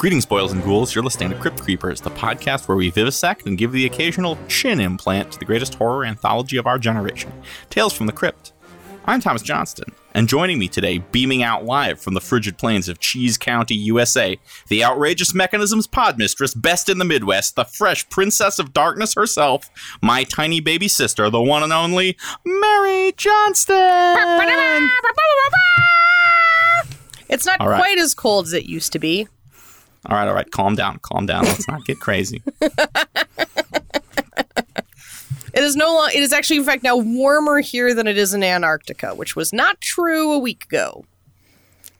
Greetings, boils and ghouls. You're listening to Crypt Creepers, the podcast where we vivisect and give the occasional chin implant to the greatest horror anthology of our generation Tales from the Crypt. I'm Thomas Johnston, and joining me today, beaming out live from the frigid plains of Cheese County, USA, the outrageous mechanisms pod mistress, best in the Midwest, the fresh princess of darkness herself, my tiny baby sister, the one and only Mary Johnston. It's not right. quite as cold as it used to be. All right, all right, calm down, calm down. Let's not get crazy. It is no longer. It is actually, in fact, now warmer here than it is in Antarctica, which was not true a week ago.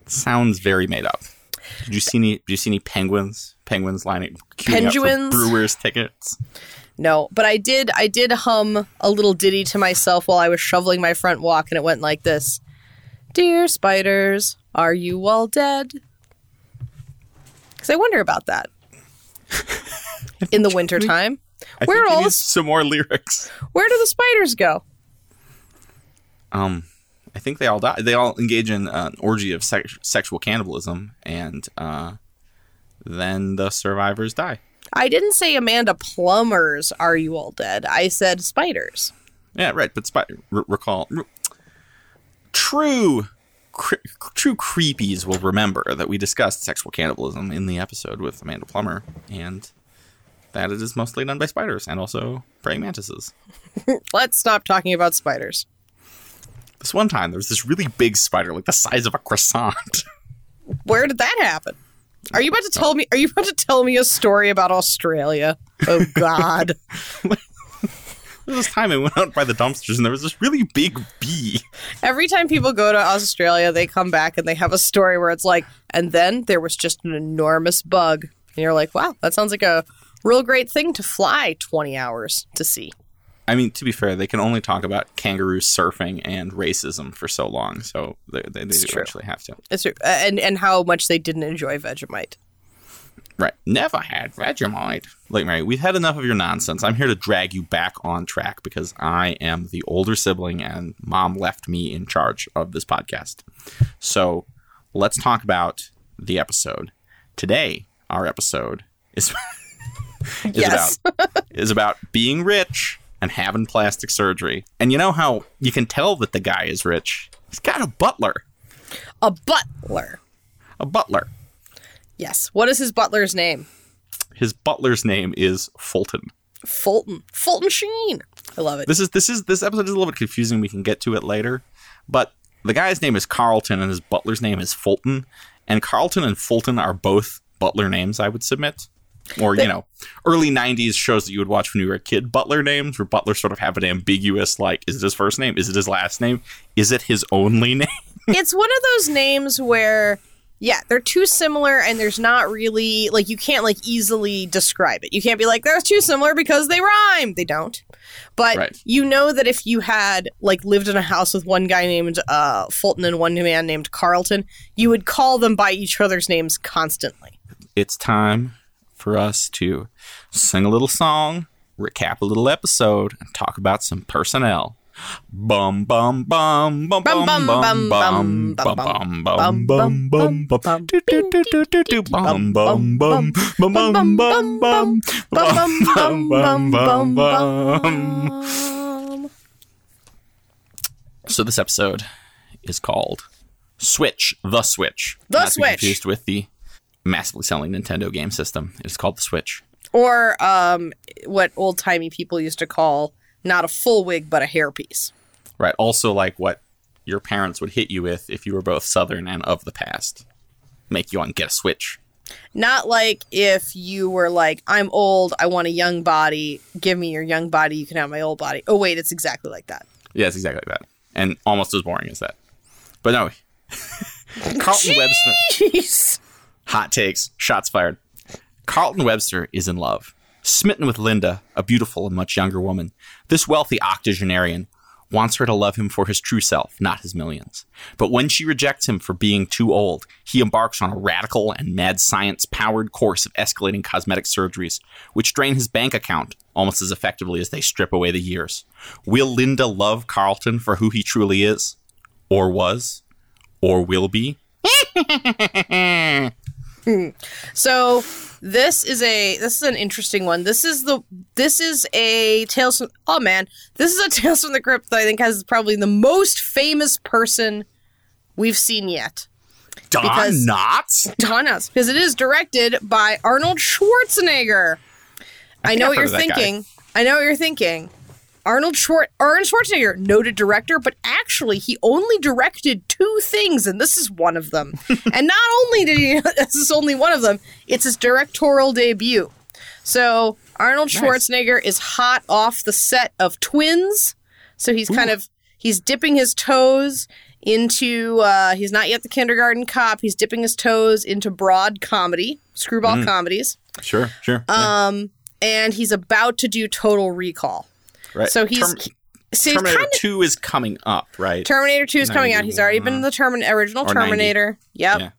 Sounds very made up. Did you see any? Did you see any penguins? Penguins lining queuing up for Penguins? Brewers tickets. No, but I did. I did hum a little ditty to myself while I was shoveling my front walk, and it went like this: "Dear spiders, are you all dead?" I wonder about that in the wintertime. I Where think are you all the- some more lyrics. Where do the spiders go? Um, I think they all die. They all engage in uh, an orgy of sex- sexual cannibalism, and uh, then the survivors die. I didn't say Amanda Plummer's "Are you all dead?" I said spiders. Yeah, right. But spi- r- recall, r- true, cre- true creepies will remember that we discussed sexual cannibalism in the episode with Amanda Plummer, and that it is mostly done by spiders and also praying mantises. Let's stop talking about spiders. This one time, there was this really big spider, like the size of a croissant. Where did that happen? Are you about to tell me? Are you about to tell me a story about Australia? Oh God! There was this time I went out by the dumpsters, and there was this really big bee. Every time people go to Australia, they come back and they have a story where it's like, and then there was just an enormous bug, and you're like, wow, that sounds like a real great thing to fly 20 hours to see. I mean, to be fair, they can only talk about kangaroo surfing and racism for so long, so they, they, they do true. actually have to. It's, uh, and and how much they didn't enjoy Vegemite. Right. Never had Vegemite. Like, Mary, we've had enough of your nonsense. I'm here to drag you back on track because I am the older sibling and mom left me in charge of this podcast. So let's talk about the episode. Today, our episode is, is Yes. about is about being rich and having plastic surgery. And you know how you can tell that the guy is rich? He's got a butler. A butler. A butler. Yes. What is his butler's name? His butler's name is Fulton. Fulton. Fulton Sheen. I love it. This is this is this episode is a little bit confusing. We can get to it later, but the guy's name is Carlton and his butler's name is Fulton, and Carlton and Fulton are both butler names. I would submit, or you know, early '90s shows that you would watch when you were a kid. Butler names, where butler sort of have an ambiguous like: is it his first name? Is it his last name? Is it his only name? it's one of those names where yeah they're too similar and there's not really like you can't like easily describe it you can't be like they're too similar because they rhyme they don't but Right. you know that if you had like lived in a house with one guy named uh, fulton and one man named carlton you would call them by each other's names constantly it's time for us to sing a little song, recap a little episode, and talk about some personnel. Bum bum bum bum bum bum bum bum bum bum bum bum bum bum do do do do do do bum bum bum bum bum bum bum bum bum bum bum bum. So this episode is called Switch, the Switch. The Not to be Switch. Confused with the massively selling Nintendo game system. It is called the Switch. or um, what old-timey people used to call not a full wig but a hairpiece Right. Also, like what your parents would hit you with if you were both Southern and of the past. Make you to get a Switch. Not like if you were like, I'm old, I want a young body, give me your young body, you can have my old body. Oh, wait, it's exactly like that. Yeah, it's exactly like that. And almost as boring as that. But no. Carlton Webster. Jeez. Hot takes. Shots fired. Carlton Webster is in love. Smitten with Linda, a beautiful and much younger woman, this wealthy octogenarian wants her to love him for his true self, not his millions. But when she rejects him for being too old, he embarks on a radical and mad science powered course of escalating cosmetic surgeries, which drain his bank account almost as effectively as they strip away the years. Will Linda love Carlton for who he truly is? Or was? Or will be? So this is a this is an interesting one. This is the this is a Tales from oh man, this is a Tales from the Crypt that I think has probably the most famous person we've seen yet. Don Because- Knotts? Don Knotts, because it is directed by Arnold Schwarzenegger. I, think know what you're thinking. I know what you're thinking. Arnold Schwar- Arnold Schwarzenegger, noted director, but actually he only directed two things, and this is one of them. and not only did he, this is only one of them, it's his directorial debut. So Arnold Nice. Schwarzenegger is hot off the set of Twins. So he's kind of he's dipping his toes into uh, he's not yet the kindergarten cop. He's dipping his toes into broad comedy, screwball Mm. comedies, Sure, sure. yeah, um, and he's about to do Total Recall. Right. So he's Term- so Terminator kind of 2 is coming up, right? Terminator Two is coming out. He's already been in the Termin- original Or 90. Terminator. Yep. Yeah.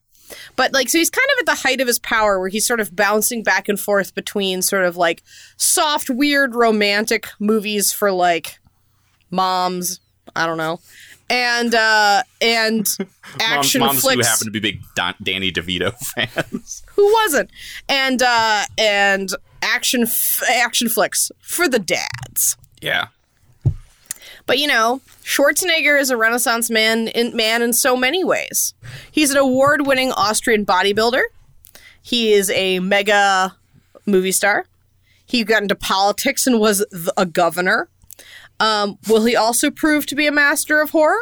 But like, so he's kind of at the height of his power, where he's sort of bouncing back and forth between sort of like soft, weird, romantic movies for like moms. I don't know, and uh and action moms, moms flicks. who happen to be big Don- Danny DeVito fans. Who wasn't? And uh and action f- action flicks for the dads. Yeah. But you know, Schwarzenegger is a Renaissance man in, man in so many ways. He's an award-winning Austrian bodybuilder. He is a mega movie star. He got into politics and was th- a governor. Um, will he also prove to be a master of horror?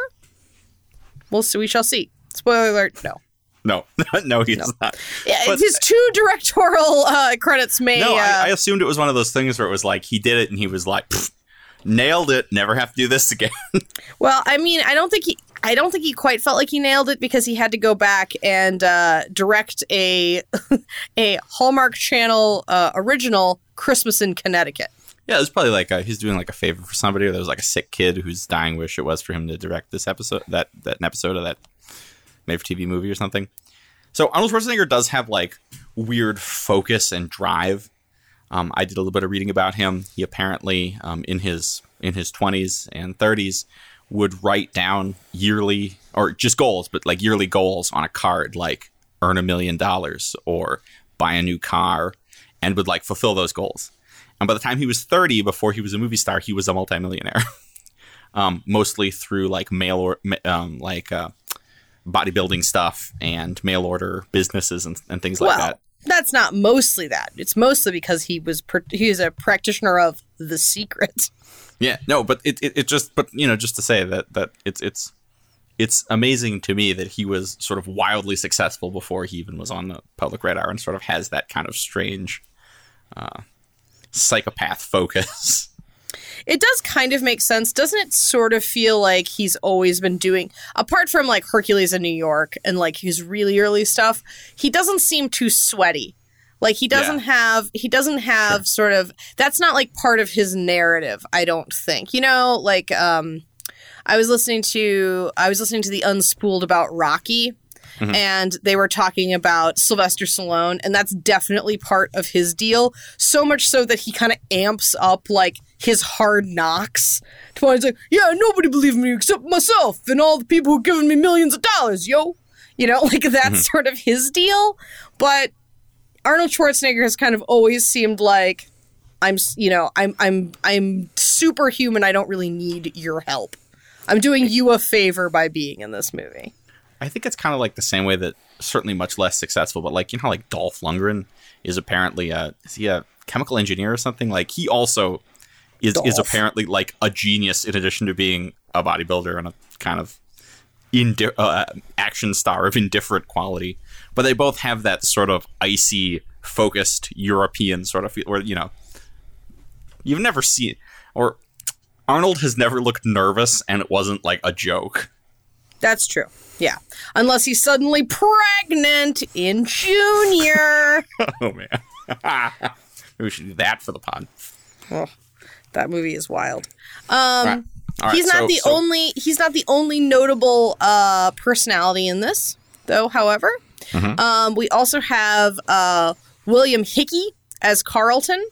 We'll see. We shall see. Spoiler alert: No. No, no, he's not. Yeah, But- his two directorial uh, credits may. No, uh, I, I assumed it was one of those things where it was like he did it and he was like, "Pfft, nailed it, never have to do this again. Well, I mean, I don't think he. I don't think he quite felt like he nailed it because he had to go back and uh, direct a a Hallmark Channel uh, original Christmas in Connecticut. yeah, it was probably like a, he's doing like a favor for somebody, or there was like a sick kid whose dying wish it was for him to direct this episode, that that an episode of that made for TV movie or something. So Arnold Schwarzenegger does have like weird focus and drive. Um, I did a little bit of reading about him. He apparently, um, in his in his twenties and thirties, would write down yearly or just goals, but like yearly goals on a card, like earn a million dollars or buy a new car, and would like fulfill those goals. And by the time he was thirty, before he was a movie star, he was a multimillionaire. um, mostly through like mail or um, like uh, bodybuilding stuff and mail order businesses and, and things like well, that. That's not mostly that. It's mostly because he was he is a practitioner of The Secret. Yeah, no, but it, it, it just but you know just to say that that it's it's it's amazing to me that he was sort of wildly successful before he even was on the public radar and sort of has that kind of strange uh, psychopath focus. It does kind of make sense. Doesn't it sort of feel like he's always been doing, apart from like Hercules in New York and like his really early stuff, he doesn't seem too sweaty. Like he doesn't Yeah. have, he doesn't have sort of, that's not like part of his narrative, I don't think. You know, like, um, I was listening to, I was listening to the Unspooled about Rocky. And they were talking about Sylvester Stallone, and that's definitely part of his deal. So much so that he kind of amps up like his hard knocks. To where he's like, "Yeah, nobody believed me except myself and all the people who've given me millions of dollars, yo." You know, like that's mm-hmm. sort of his deal. But Arnold Schwarzenegger has kind of always seemed like I'm, you know, I'm I'm I'm superhuman. I don't really need your help. I'm doing you a favor by being in this movie. I think it's kind of like the same way that certainly much less successful, but like you know, how, like Dolph Lundgren is apparently a is he a chemical engineer or something? Like he also is is apparently like a genius in addition to being a bodybuilder and a kind of indi- uh, action star of indifferent quality. But they both have that sort of icy, focused European sort of feel where you know you've never seen or Arnold has never looked nervous, and it wasn't like a joke. That's true. Yeah. Unless he's suddenly pregnant in Junior. Oh man. Maybe we should do that for the pod. That movie is wild. Um Right. All right, he's not so- the so- only he's not the only notable uh personality in this, though, however. Mm-hmm. Um we also have uh William Hickey as Carlton.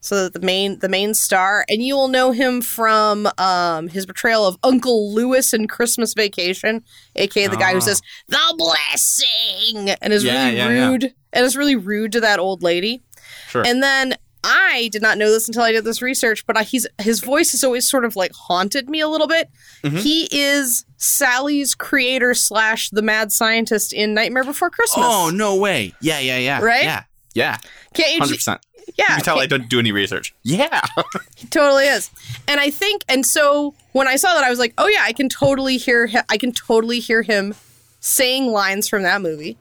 So the main the main star, and you will know him from um, his portrayal of Uncle Lewis in Christmas Vacation, aka the guy who Oh. says "the blessing" and is Yeah, really yeah, yeah. rude and is really rude to that old lady. Sure. And then I did not know this until I did this research, but I, he's his voice has always sort of like haunted me a little bit. Mm-hmm. He is Sally's creator slash the mad scientist in Nightmare Before Christmas. oh no way! Yeah, yeah, yeah. Right? Yeah, yeah. can't you? Hundred percent. Yeah, You can tell I don't do any research. Yeah. He totally is. And I think, and so when I saw that, I was like, oh yeah, I can totally hear him. I can totally hear him saying lines from that movie.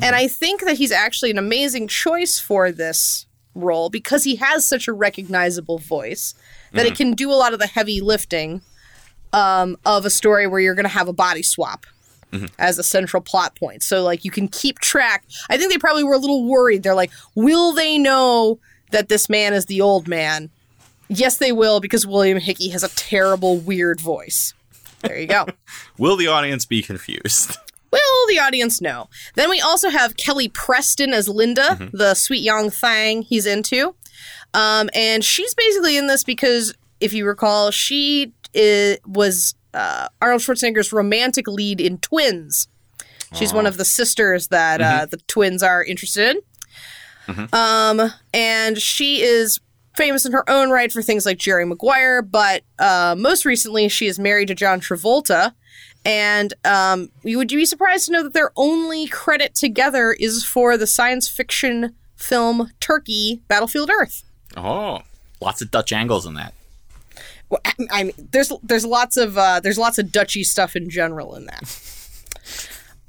And I think that he's actually an amazing choice for this role because he has such a recognizable voice that it can do a lot of the heavy lifting um, of a story where you're going to have a body swap as a central plot point. So like you can keep track. I think they probably were a little worried. They're like, will they know that this man is the old man? Yes, they will because William Hickey has a terrible, weird voice. There you go. Will the audience be confused? The audience know? Then we also have Kelly Preston as Linda, the sweet young thing he's into. Um, and she's basically in this because, if you recall, she i was uh, Arnold Schwarzenegger's romantic lead in Twins. She's one of the sisters that uh, the twins are interested in. Um, and she is famous in her own right for things like Jerry Maguire, but uh, most recently she is married to John Travolta. And um, you would you be surprised to know that their only credit together is for the science fiction film Turkey Battlefield Earth. Oh, lots of Dutch angles in that. Well, I- I mean, there's there's lots of uh, there's lots of Dutchy stuff in general in that.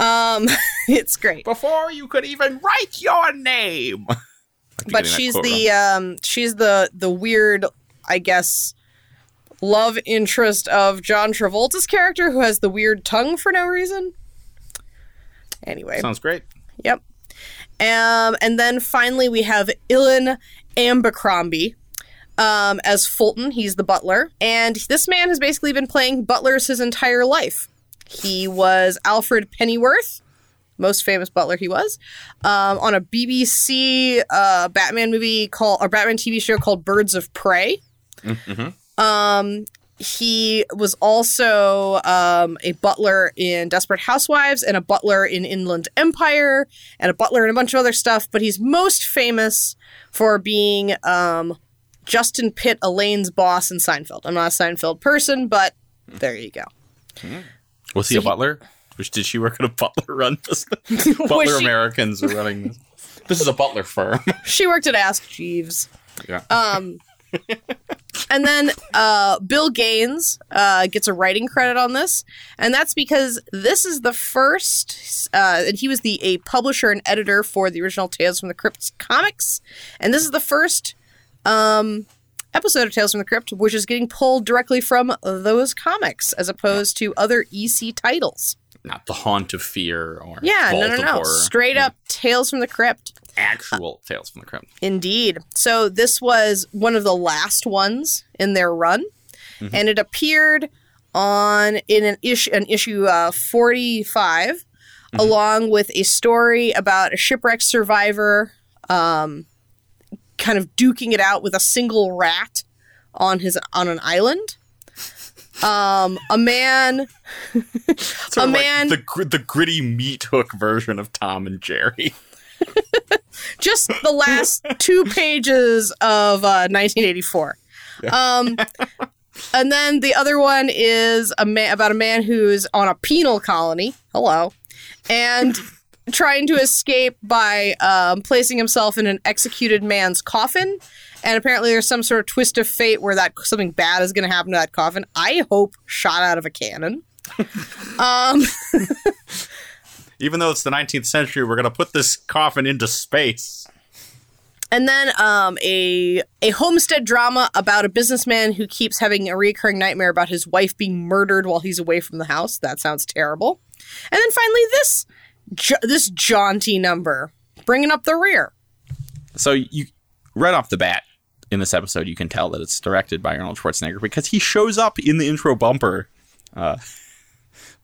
Um, it's great, Before you could even write your name. But she's the um she's the the weird, I guess, love interest of John Travolta's character who has the weird tongue for no reason. Anyway. Sounds great. Yep. Um, and then finally we have Ian Abercrombie um, as Fulton. He's the butler. And this man has basically been playing butlers his entire life. He was Alfred Pennyworth, most famous butler he was, um, on a BBC uh, Batman movie called, or Batman TV show called Birds of Prey. Um, he was also um, a butler in Desperate Housewives and a butler in Inland Empire and a butler in a bunch of other stuff. But he's most famous for being um, Justin Pitt, Elaine's boss in Seinfeld. I'm not a Seinfeld person, but there you go. Was he So a butler? Was- Did she work at a butler run business? butler she- Americans are running this. This is a butler firm. She worked at Ask Jeeves. yeah. Um, and then uh, Bill Gaines uh, gets a writing credit on this, and that's because this is the first, uh, and he was the a publisher and editor for the original Tales from the Crypt comics, and this is the first um, episode of Tales from the Crypt which is getting pulled directly from those comics as opposed to other EC titles. Not the haunt of fear or Yeah, Vault no, no, no, Horror. straight up Tales from the Crypt. Actual Tales from the Crypt. Indeed. So this was one of the last ones in their run, and it appeared on in an issue, an issue uh, forty along with a story about a shipwreck survivor, um, kind of duking it out with a single rat on his on an island. Um, a man A of like man- the the gritty meat hook version of Tom and Jerry. just the last two pages of uh, 1984. Um, and then the other one is a man about a man who's on a penal colony. Hello, and trying to escape by um, placing himself in an executed man's coffin. And apparently, there's some sort of twist of fate where that something bad is going to happen to that coffin. I hope shot out of a cannon. um, Even though it's the 19th century, we're gonna put this coffin into space. And then um, a a homestead drama about a businessman who keeps having a recurring nightmare about his wife being murdered while he's away from the house. That sounds terrible. And then finally, this ja- this jaunty number, bringing up the rear. So you right off the bat in this episode, you can tell that it's directed by Arnold Schwarzenegger because he shows up in the intro bumper. Uh,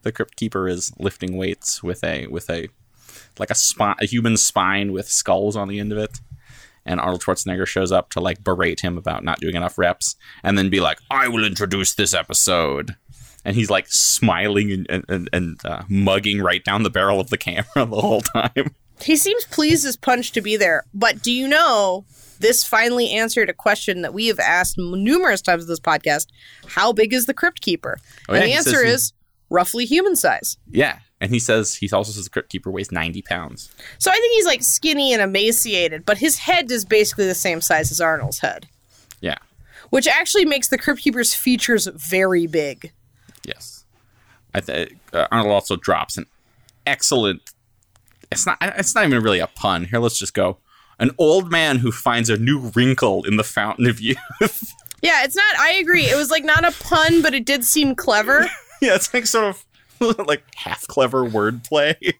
the crypt keeper is lifting weights with a with a like a spine, a human spine with skulls on the end of it. And Arnold Schwarzenegger shows up to like berate him about not doing enough reps, and then be like, "I will introduce this episode." And he's like smiling and and, and, and uh, mugging right down the barrel of the camera the whole time. He seems pleased as punch to be there. But do you know this finally answered a question that we have asked numerous times in this podcast? How big is the Crypt Keeper? Oh, and the says answer is roughly human size. Yeah, and he says he also says the crypt keeper weighs ninety pounds. So I think he's like skinny and emaciated, but his head is basically the same size as Arnold's head, Yeah. which actually makes the Crypt Keeper's features very big. Yes. I th- uh, Arnold also drops an excellent. It's not. It's not even really a pun. Here, let's just go. An old man who finds a new wrinkle in the fountain of youth. Yeah, it's not. I agree. It was like not a pun, but it did seem clever. yeah, it's like sort of like half clever wordplay.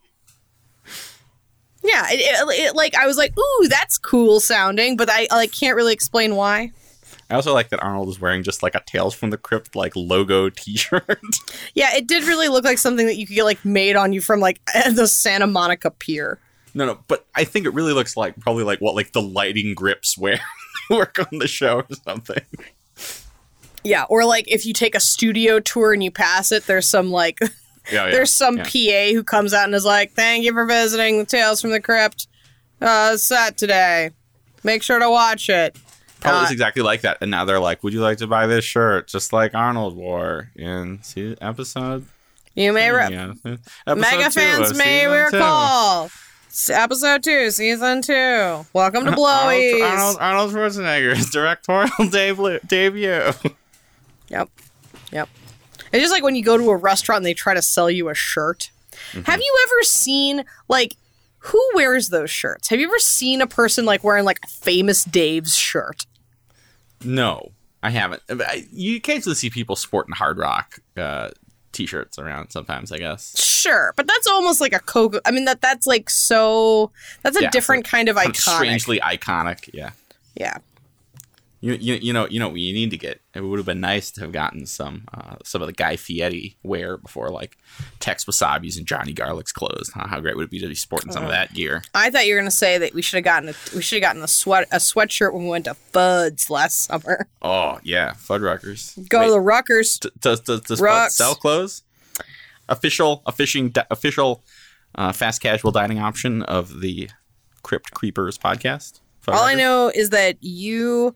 Yeah, it, it, it- like I was like, ooh, that's cool sounding, but I like can't really explain why. I also like that Arnold is wearing just like a Tales from the Crypt like logo T-shirt. Yeah, it did really look like something that you could get like made on you from like the Santa Monica Pier. no, no, but I think it really looks like probably like what like the lighting grips wear work on the show or something. Yeah, or like if you take a studio tour and you pass it, there's some like Yeah, yeah. there's some. PA who comes out and is like, "Thank you for visiting the Tales from the Crypt uh, set today. Make sure to watch it." Probably Uh, is exactly like that. And now they're like, "Would you like to buy this shirt, just like Arnold wore in se- episode?" You may re- yeah, episode mega two fans may recall episode two, season two. Welcome to Blowies. Arnold, Arnold, Arnold Schwarzenegger's directorial debut. Yep. Yep. It's just like when you go to a restaurant and they try to sell you a shirt. Mm-hmm. Have you ever seen like who wears those shirts? Have you ever seen a person like wearing like a famous Dave's shirt? No, I haven't. I, you occasionally see people sporting Hard Rock uh, t-shirts around sometimes. I guess Sure, but that's almost like a Coco. I mean that that's like so that's a Yeah, different kind of Kind of iconic. strangely iconic. Yeah. Yeah. You, you, you know you know you need to get. It would have been nice to have gotten some uh, some of the Guy Fieri wear before like Tex Wasabi's and Johnny Garlic's clothes. Huh? How great would it be to be sporting some of that gear? I thought you were gonna say that we should have gotten a we should have gotten a sweat a sweatshirt when we went to Fudd's last summer. Oh yeah, Fuddruckers. Go Wait, to the Ruckers. d- does does does Fudd Rucks. sell clothes? Official a fishing di- official uh, fast casual dining option of the Crypt Creepers podcast. All I know is that you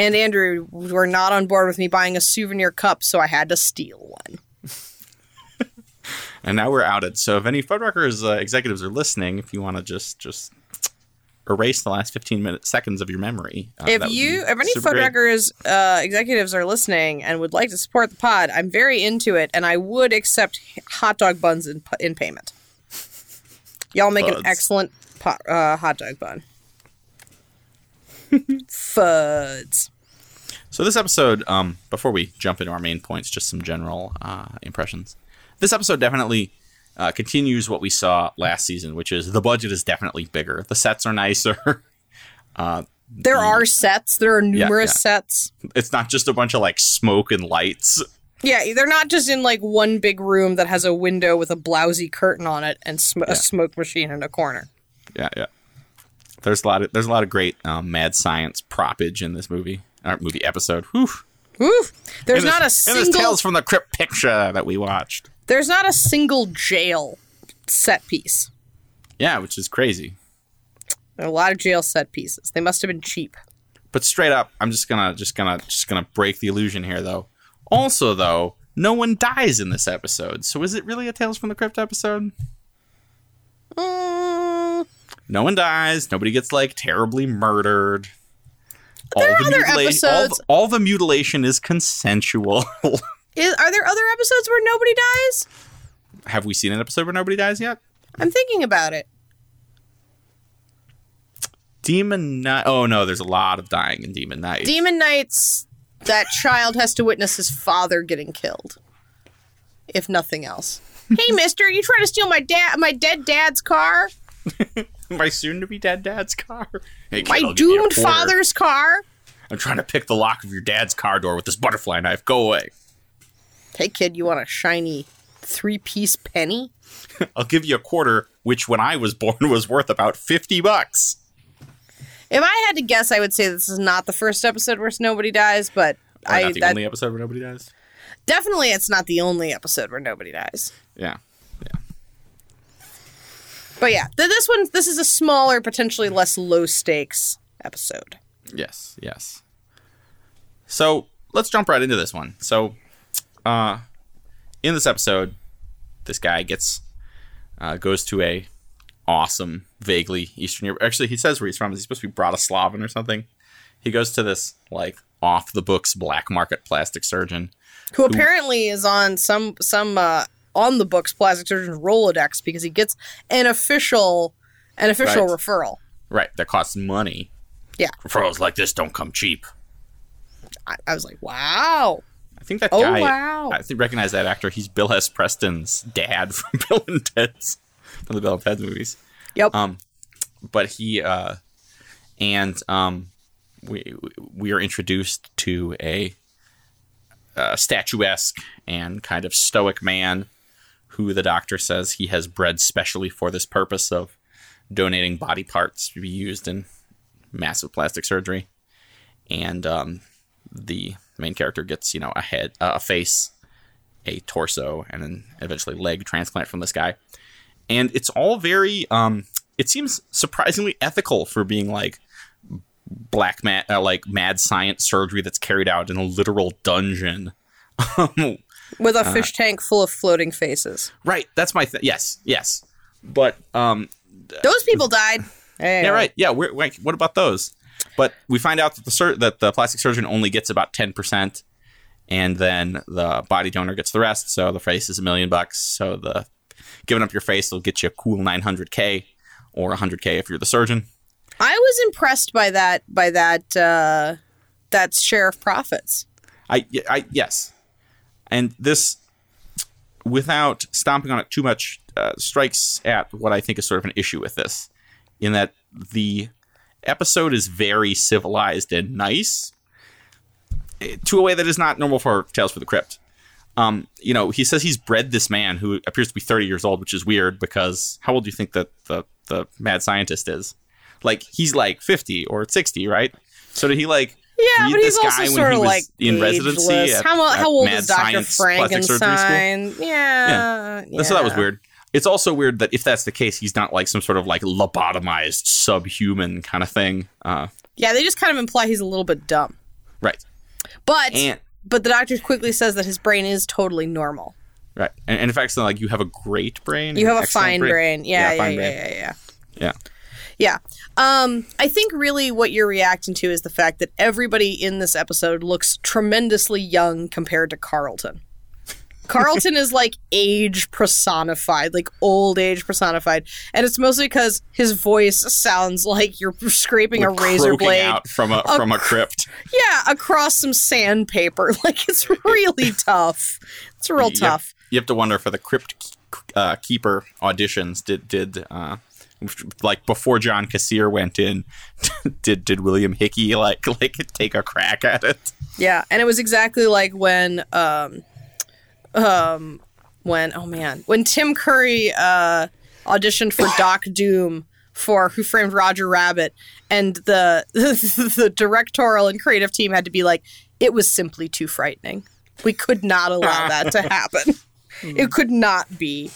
and Andrew were not on board with me buying a souvenir cup, so I had to steal one. And now we're outed. So if any Fuddruckers uh, executives are listening, if you want to just just erase the last 15 minutes seconds of your memory. Uh, if you, if any. Fuddruckers uh, executives are listening and would like to support the pod, I'm very into it, and I would accept hot dog buns in, in payment. Y'all make an excellent po- uh, hot dog bun. Fuds. So this episode, um, before we jump into our main points, just some general uh, impressions. This episode definitely uh, continues what we saw last season, which is the budget is definitely bigger. The sets are nicer. There are sets. There are numerous yeah. sets. it's not just a bunch of like smoke and lights. Yeah, they're not just in like one big room that has a window with a blousy curtain on it and sm- Yeah. a smoke machine in a corner. Yeah, yeah. There's a lot of there's a lot of great um, mad science propage in this movie, or movie episode. Whew. Oof. There's not a this- and this single Tales from the Crypt picture that we watched. there's not a single jail set piece. Yeah, which is crazy. There are a lot of jail set pieces. They must have been cheap. But straight up, I'm just gonna just gonna just gonna break the illusion here though. Also though, no one dies in this episode. So is it really a Tales from the Crypt episode? Mm, No one dies. Nobody gets like terribly murdered. All there the, other mutila- all, episodes- the, all the mutilation is consensual. is, are there other episodes where nobody dies? Have we seen an episode where nobody dies yet? I'm thinking about it. Demon Knight. Oh no, there's a lot of dying in Demon Knight. Demon Knights, that child has to witness his father getting killed. If nothing else. hey mister, you trying to steal my dad my dead dad's car? My soon-to-be dead dad's car. Hey, kid, My I'll give you a doomed father's car? I'm trying to pick the lock of your dad's car door with this butterfly knife. Go away. Hey kid, you want a shiny three piece penny? I'll give you a quarter, which when I was born was worth about 50 bucks. If I had to guess, I would say this is not the first episode where nobody dies, but Or I not the that, only episode where nobody dies. definitely it's not the only episode where nobody dies. Yeah. But yeah, th- this one, this is a smaller, potentially less low stakes episode. Yes, yes. So let's jump right into this one. So, uh, in this episode, this guy gets uh, goes to a awesome, vaguely Eastern Europe. Actually, he says where he's from. Is he supposed to be Bratislavan or something? He goes to this like off the books black market plastic surgeon. Who apparently is on some some uh, on the books plastic surgeon's Rolodex because he gets an official an official Right. referral. Right, that costs money. Yeah, Referrals like this don't come cheap. I, I was like, wow. I think that Oh, guy. wow. I think recognize that actor. He's Bill S. Preston's dad from Bill and Ted's from the Bill and Ted movies. Yep. Um, but he uh, and um, we we are introduced to a, uh statuesque and kind of stoic man who the doctor says he has bred specially for this purpose of donating body parts to be used in massive plastic surgery. And um, the main character gets you know a head, uh, a face, a torso, and then eventually leg transplant from this guy and it's all very um it seems surprisingly ethical for being like black mad uh, like mad science surgery that's carried out in a literal dungeon With uh, a fish tank full of floating faces. right that's my th- yes yes but um Those people died. Hey. yeah right yeah we're, like what about those but we find out that the sur- that the plastic surgeon only gets about 10% and then the body donor gets the rest so the face is a million bucks so the giving up your face will get you a cool 900k or 100k if you're the surgeon I was impressed by that by that uh that share of profits. I, I yes, and this, without stomping on it too much, uh, strikes at what I think is sort of an issue with this, in that the episode is very civilized and nice, eh, to a way that is not normal for Tales for the Crypt. Um, you know, he says he's bred this man who appears to be 30 years old, which is weird because how old do you think that the the mad scientist is? Like he's like 50 or 60, right? So did he like Yeah, but he's also sort of like in residency at- how, how old is Doctor Science Plastic Surgery Frankenstein? Yeah, yeah. So that was weird. It's also weird that if that's the case, he's not like some sort of like lobotomized subhuman kind of thing. Uh, Yeah, they just kind of imply he's a little bit dumb. right. But And but the doctor quickly says that his brain is totally normal. right. And, and in fact, something like you have a great brain. You have a fine brain. Yeah, yeah, fine yeah, brain. yeah, yeah. Yeah. Yeah. Um, I think really what you're reacting to is the fact that everybody in this episode looks tremendously young compared to Carlton. Carlton is like age personified, like old age personified. And it's mostly because his voice sounds like you're scraping a razor blade. out from a from a crypt. Yeah, across some sandpaper. Like it's really tough. It's real You have- tough. You have to wonder for the crypt uh, keeper auditions. Did did uh, like before John Kassir went in? Did did William Hickey like like take a crack at it? Yeah, and it was exactly like when um um when oh man, when Tim Curry uh auditioned for Doc Doom for Who Framed Roger Rabbit and the the directorial and creative team had to be like it was simply too frightening. We could not allow that to happen. It could not be.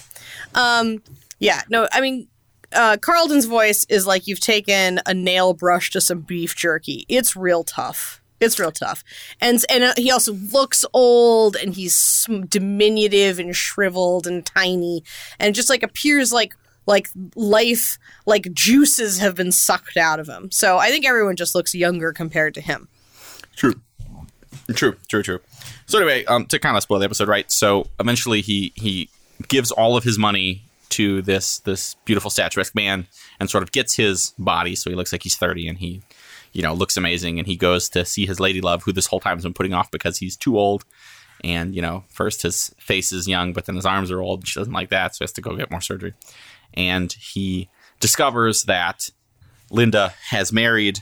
Um yeah, no, I mean uh, Carlton's voice is like you've taken a nail brush to some beef jerky. It's real tough. It's real tough, and and uh, he also looks old, and he's diminutive and shriveled and tiny, and just like appears like like life, like juices have been sucked out of him. So I think everyone just looks younger compared to him. True. True, true, true. So anyway, um, to kind of spoil the episode, right? So eventually, he he gives all of his money to this this beautiful statuesque man, and sort of gets his body, so he looks like he's thirty, and he, you know, looks amazing, and he goes to see his lady love, who this whole time has been putting off because he's too old, and you know, first his face is young, but then his arms are old. And she doesn't like that, so he has to go get more surgery, and he discovers that Linda has married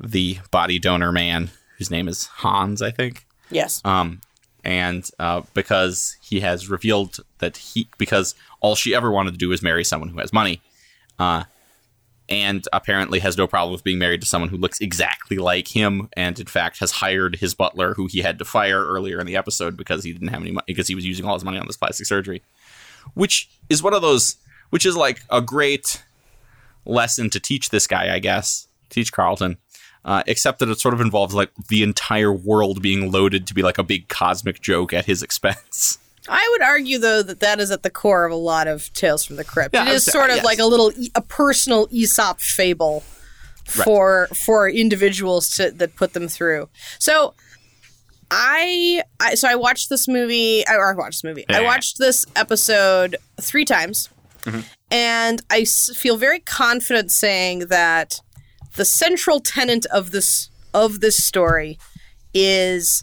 the body donor man whose name is Hans, I think. Yes. Um, and uh, because he has revealed that he, because all she ever wanted to do was marry someone who has money, uh, and apparently has no problem with being married to someone who looks exactly like him, and in fact has hired his butler, who he had to fire earlier in the episode because he didn't have any money because he was using all his money on this plastic surgery, which is one of those which is like a great lesson to teach this guy, I guess, teach Carlton. Uh, except that it sort of involves like the entire world being loaded to be like a big cosmic joke at his expense. I would argue, though, that that is at the core of a lot of Tales from the Crypt. Yeah, it is say- sort of yes. like a little, a personal Aesop fable Right. for for individuals to, that put them through. So, I, I so I watched this movie. I, or I watched this movie. I watched this episode three times, Mm-hmm. and I s- feel very confident saying that the central tenet of this of this story is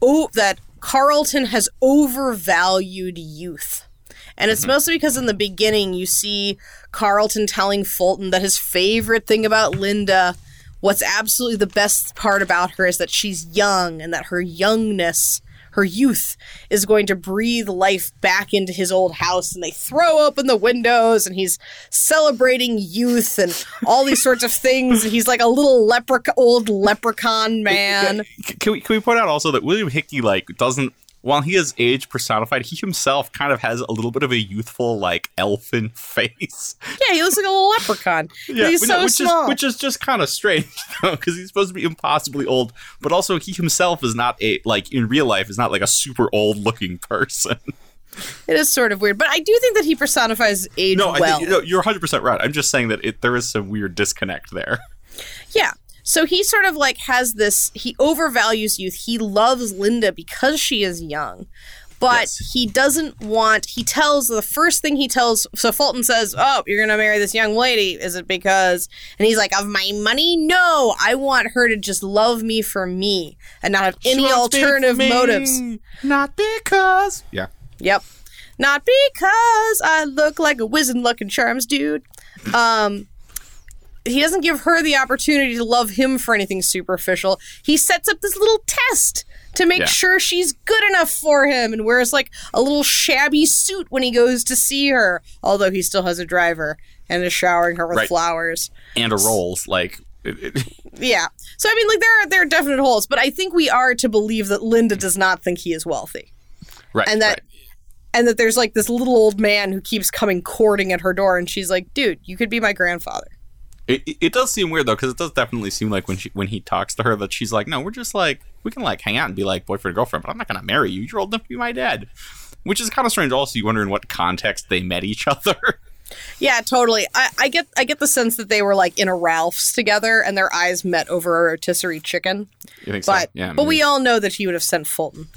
oh that Carlton has overvalued youth. And it's mm-hmm. mostly because in the beginning you see Carlton telling Fulton that his favorite thing about Linda, what's absolutely the best part about her is that she's young and that her youngness, her youth, is going to breathe life back into his old house. And they throw open the windows and he's celebrating youth and all these sorts of things. He's like a little leprechaun, old leprechaun man. Can we can we point out also that William Hickey like doesn't while he is age personified, he himself kind of has a little bit of a youthful like elfin face. Yeah, he looks like a little leprechaun. he's so which small. is which is just kind of strange because he's supposed to be impossibly old, but also he himself is not a like in real life is not like a super old looking person. It is sort of weird, but I do think that he personifies age No, I well. think no, you're 100 percent right. I'm just saying that it, there is some weird disconnect there. yeah. So he sort of like has this. He overvalues youth. He loves Linda because she is young, but Yes. he doesn't want. He tells the first thing he tells. So Fulton says, "Oh, you're gonna marry this young lady. Is it because?" And he's like, "Of my money? No. I want her to just love me for me and not have any alternative motives." not because. Yeah. Yep. Not because I look like a whiz and luck and charms dude. Um he doesn't give her the opportunity to love him for anything superficial. He sets up this little test to make Yeah. sure she's good enough for him and wears like a little shabby suit when he goes to see her, although he still has a driver and is showering her with Right. flowers. And a rolls like. Yeah. So I mean like there are there are definite holes, but I think we are to believe that Linda does not think he is wealthy. right. And that right. and that there's like this little old man who keeps coming courting at her door and she's like dude you could be my grandfather It, it, does seem weird though, because it does definitely seem like when she when he talks to her that she's like, no, we're just like we can like hang out and be like boyfriend girlfriend, but I'm not gonna marry you. You're old enough to be my dad, which is kind of strange. Also, you wonder in what context they met each other. yeah totally I, I get i get the sense that they were like in a ralph's together and their eyes met over a rotisserie chicken you think but so? Yeah. but maybe. we all know that he would have sent fulton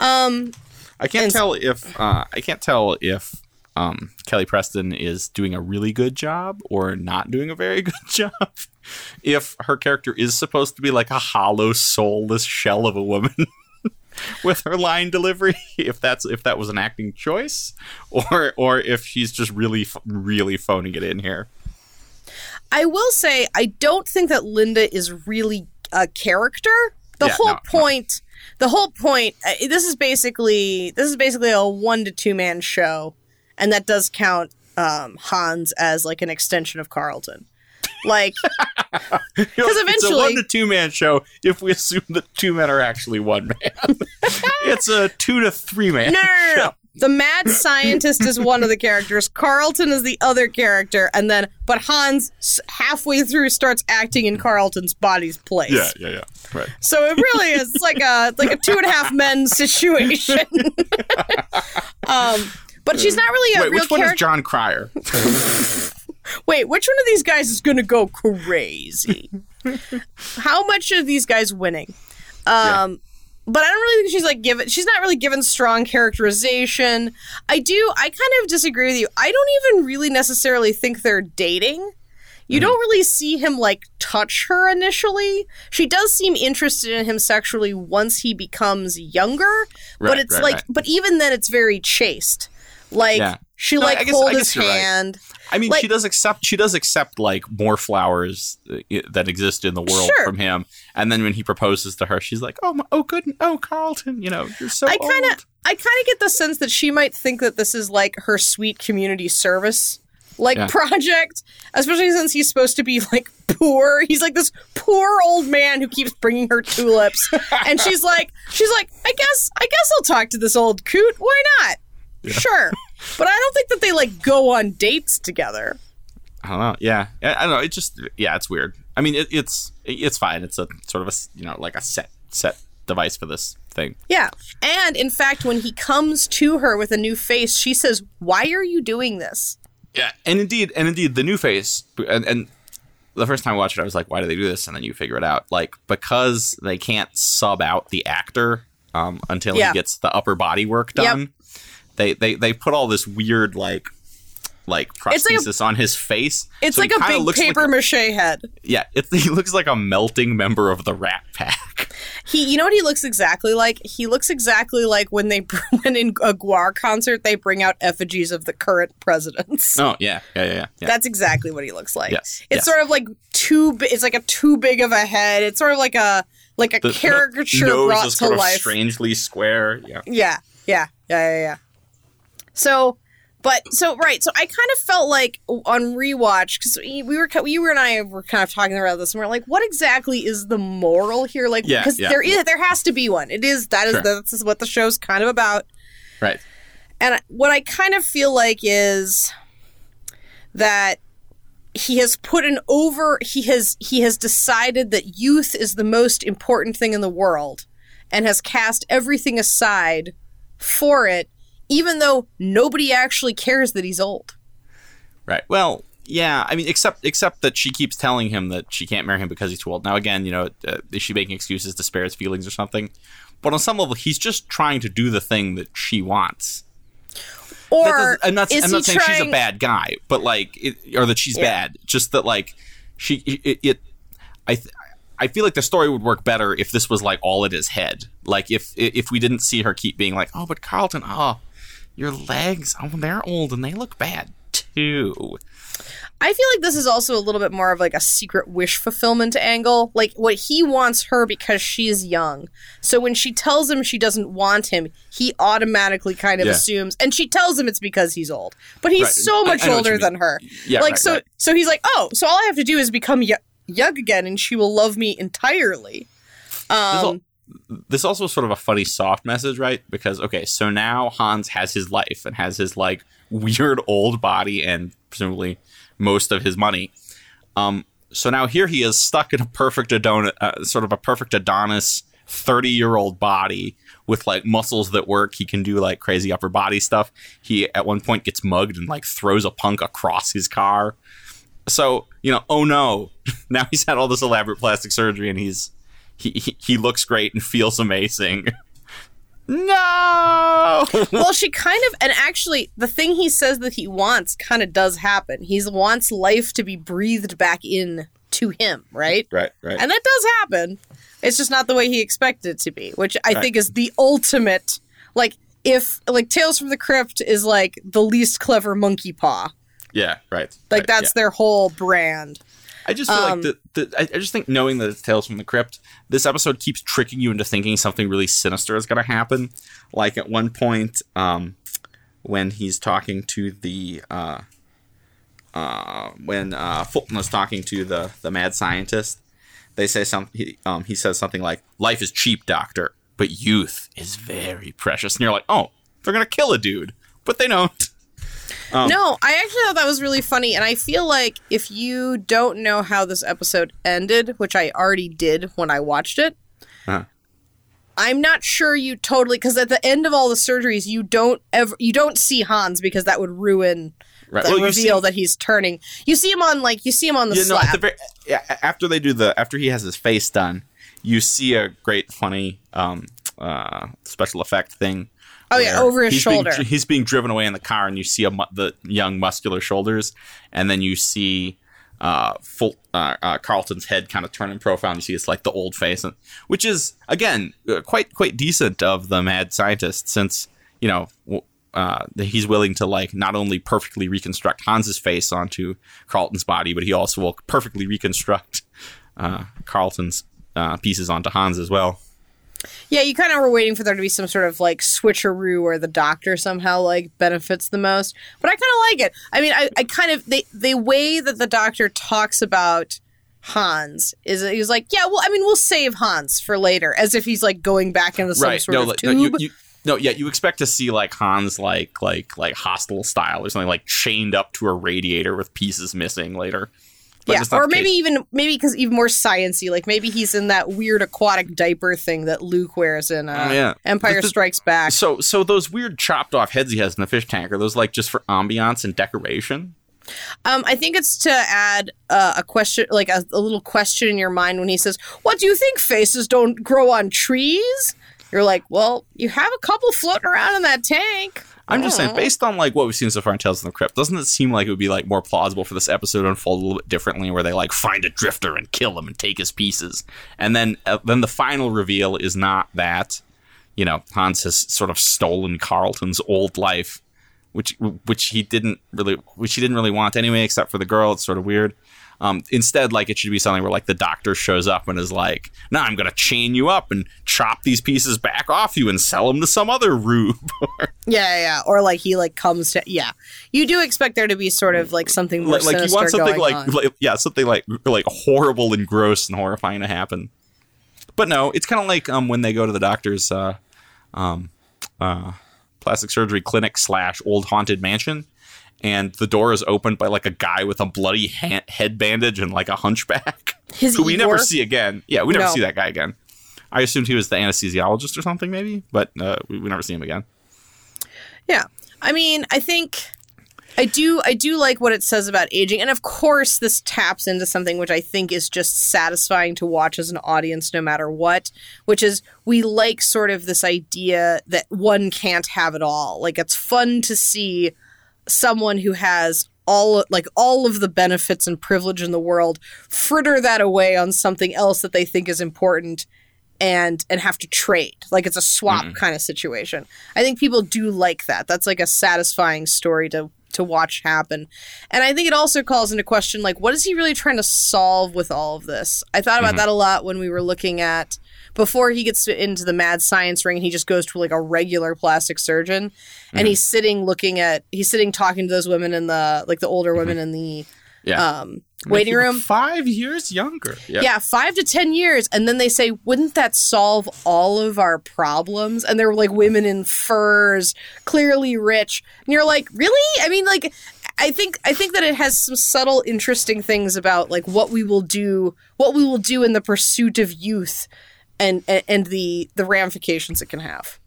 um I can't and- tell if uh, I can't tell if um, Kelly Preston is doing a really good job or not doing a very good job. if her character is supposed to be like a hollow, soulless shell of a woman with her line delivery, if that's if that was an acting choice, or or if she's just really really phoning it in here. i will say i don't think that linda is really a character the Yeah, whole no, no. point the whole point uh, this is basically this is basically a one to two man show and that does count um, hans as like an extension of carlton like Because it's a eventually- one to two man show. If we assume that two men are actually one man, it's a two to three man. No, no, no, no. The mad scientist is one of the characters. Carlton is the other character, and then but Hans halfway through starts acting in Carlton's body's place. Yeah, yeah, yeah. Right. So it really is like a like a two and a half men situation. um, but she's not really a Wait, real which one is character. Jon Cryer? Wait, which one of these guys is going to go crazy? How much are these guys winning? Um, but I don't really think she's like given. She's not really given strong characterization. I do. I kind of disagree with you. I don't even really necessarily think they're dating. You don't really see him like touch her initially. She does seem interested in him sexually once he becomes younger, but it's right, like, right. but even then, it's very chaste. Like Yeah. she No, I like guess- hold I his you're right. hand. I mean, Like- she does accept. She does accept like more flowers uh, that exist in the world Sure. from him. And then when he proposes to her, she's like, "Oh, my, oh, good, oh, Carlton, you know, you're so I kind of I kind of get the sense that she might think that this is like her sweet community service like Yeah. project, especially since he's supposed to be like poor. He's like this poor old man who keeps bringing her tulips, and she's like, she's like, I guess, I guess I'll talk to this old coot. Why not? Sure, but I don't think that they like go on dates together. I don't know. Yeah, I I don't know. It just yeah, it's weird. I mean, it, it's it's fine. It's a sort of a you know like a set set device for this thing. Yeah, and in fact, when he comes to her with a new face, she says, "Why are you doing this?" Yeah, and indeed, and indeed, the new face, and, and the first time I watched it, I was like, "Why do they do this?" And then you figure it out, like because they can't sub out the actor um, until Yeah. he gets the upper body work done. Yep. They they they put all this weird like like It's like a- on his face. It's so like a big looks like paper mache head. yeah, it, he looks like a melting member of the Rat Pack. He, you know what he looks exactly like? He looks exactly like when they when in a Gwar concert they bring out effigies of the current presidents. oh yeah, yeah, yeah, yeah. That's exactly what he looks like. Yes, It's yes. sort of like too. It's like a too big of a head. It's sort of like a like a The- the caricature nose brought is to sort of life. strangely square. Yeah. Yeah, yeah, yeah, yeah, yeah. So, but so right. So I kind of felt like on rewatch because we, we were ki- you and I were kind of talking about this, and we're like, what exactly is the moral here? Like, Yeah, because yeah. there is there has to be one. It is that is Sure. this is what the show's kind of about. Right. And what I kind of feel like is that he has put an over he has he has decided that youth is the most important thing in the world and has cast everything aside for it even though nobody actually cares that he's old. Right. Well, yeah. I mean, except except that she keeps telling him that she can't marry him because he's too old. Now, again, you know, uh, is she making excuses to spare his feelings or something? But on some level, he's just trying to do the thing that she wants. Or I'm not. is I'm not saying she's a bad guy, but like, it, or that she's Yeah. bad. Just that, like, she. It. it I. Th- I feel like the story would work better if this was like all in his head. Like if if we didn't see her keep being like, "Oh, but Carlton, oh, your legs, oh, they're old and they look bad too." I feel like this is also a little bit more of like a secret wish fulfillment angle. Like what he wants her because she's young. So when she tells him she doesn't want him, he automatically kind of Yeah. assumes and she tells him it's because he's old. But he's Right. so much I know what older than her. Yeah, like right, so right. so he's like, "Oh, so all I have to do is become y- young again and she will love me entirely." Um al- this also is sort of a funny soft message, right? Because okay, so now Hans has his life and has his like weird old body and presumably most of his money. Um, so now here he is stuck in a perfect Adonis, uh, sort of a perfect Adonis, thirty-year-old body with like muscles that work. He can do like crazy upper body stuff. He at one point gets mugged and like throws a punk across his car. So you know, oh no! Now he's had all this elaborate plastic surgery and he's he, he, he looks great and feels amazing. no. well, she kind of, and actually, the thing he says that he wants kind of does happen. He wants life to be breathed back in to him, right? right, right. And that does happen. It's just not the way he expected it to be, which I Right. think is the ultimate. Like, if, like, Tales from the Crypt is like the least clever monkey paw. yeah, right. Like, right, that's yeah. their whole brand. I just feel um, like the, the I, just think knowing that it's Tales from the Crypt, this episode keeps tricking you into thinking something really sinister is going to happen. Like at one point, um, when he's talking to the uh, uh, when uh, Fulton is talking to the the mad scientist, they say something. He, um, he says something like, "Life is cheap, Doctor, but youth is very precious." And you're like, "Oh, they're gonna kill a dude," but they don't. Um, no, I actually thought that was really funny, and I feel like if you don't know how this episode ended, which I already did when I watched it, Uh-huh. I'm not sure you totally because at the end of all the surgeries, you don't ever you don't see Hans because that would ruin Right. the Well, you reveal see- that he's turning. You see him on like you see him on the no, slab. at the very, yeah, after they do the after he has his face done, you see a great funny um, uh, special effect thing. Oh, yeah, over his he's shoulder. dri- he's being driven away in the car, and you see a mu- the young muscular shoulders, and then you see uh, full uh, uh, Carlton's head kind of turn in profile, and you see it's like the old face, and, which is again uh, quite quite decent of the mad scientist, since you know. uh, he's willing to like not only perfectly reconstruct Hans's face onto Carlton's body, but he also will perfectly reconstruct uh, Carlton's uh, pieces onto Hans as well. Yeah, you kind of were waiting for there to be some sort of like switcheroo where the doctor somehow like benefits the most. But I kind of like it. I mean, I, I kind of the the way that the doctor talks about Hans is that he's like, yeah, well, I mean, we'll save Hans for later, as if he's like going back into some sort no, of tube. no, you, you, No, yeah, you expect to see like Hans like like like Hostel style or something like chained up to a radiator with pieces missing later. Yeah, or maybe even maybe because even more sciency. Like maybe he's in that weird aquatic diaper thing that Luke wears in uh, Oh, yeah. Empire the- Strikes Back. So so those weird chopped off heads he has in the fish tank are those like just for ambiance and decoration? Um, I think it's to add uh, a question, like a, a little question in your mind when he says, "What do you think? Faces don't grow on trees." You're like, "Well, you have a couple floating around in that tank." I'm just saying, based on like what we've seen so far in Tales from the Crypt, doesn't it seem like it would be like more plausible for this episode to unfold a little bit differently, where they like find a drifter and kill him and take his pieces, and then uh, then the final reveal is not that, you know, Hans has sort of stolen Carlton's old life, which which he didn't really which he didn't really want anyway, except for the girl. It's sort of weird. Um, instead, like it should be something where like the doctor shows up and is like, "Now I'm gonna chain you up and chop these pieces back off you and sell them to some other rube." Yeah, yeah, or like he like comes to yeah. You do expect there to be sort of like something more like, like you want something like, like yeah something like like horrible and gross and horrifying to happen but no it's kind of like um when they go to the doctor's uh um uh plastic surgery clinic slash old haunted mansion and the door is opened by like a guy with a bloody ha- head bandage and like a hunchback His who we never see again yeah we never No. see that guy again i assumed he was the anesthesiologist or something maybe but uh, we, we never see him again Yeah. I mean, I think I do I do like what it says about aging. And of course this taps into something which I think is just satisfying to watch as an audience no matter what, which is we like sort of this idea that one can't have it all. Like it's fun to see someone who has all like all of the benefits and privilege in the world fritter that away on something else that they think is important and and have to trade. Like it's a swap mm-hmm. kind of situation. I think people do like that. That's like a satisfying story to to watch happen. And i think it also calls into question like what is he really trying to solve with all of this? I thought about mm-hmm. that a lot when we were looking at before he gets into the mad science ring he just goes to like a regular plastic surgeon. And he's sitting looking at he's sitting talking to those women in the like the older women in the yeah. um waiting room. five years younger. Yeah. five to ten years, and then they say, "Wouldn't that solve all of our problems?" And they're like women in furs, clearly rich, and you're like, "Really?" I mean, like, I think I think that it has some subtle, interesting things about like what we will do, what we will do in the pursuit of youth, and and, the the ramifications it can have.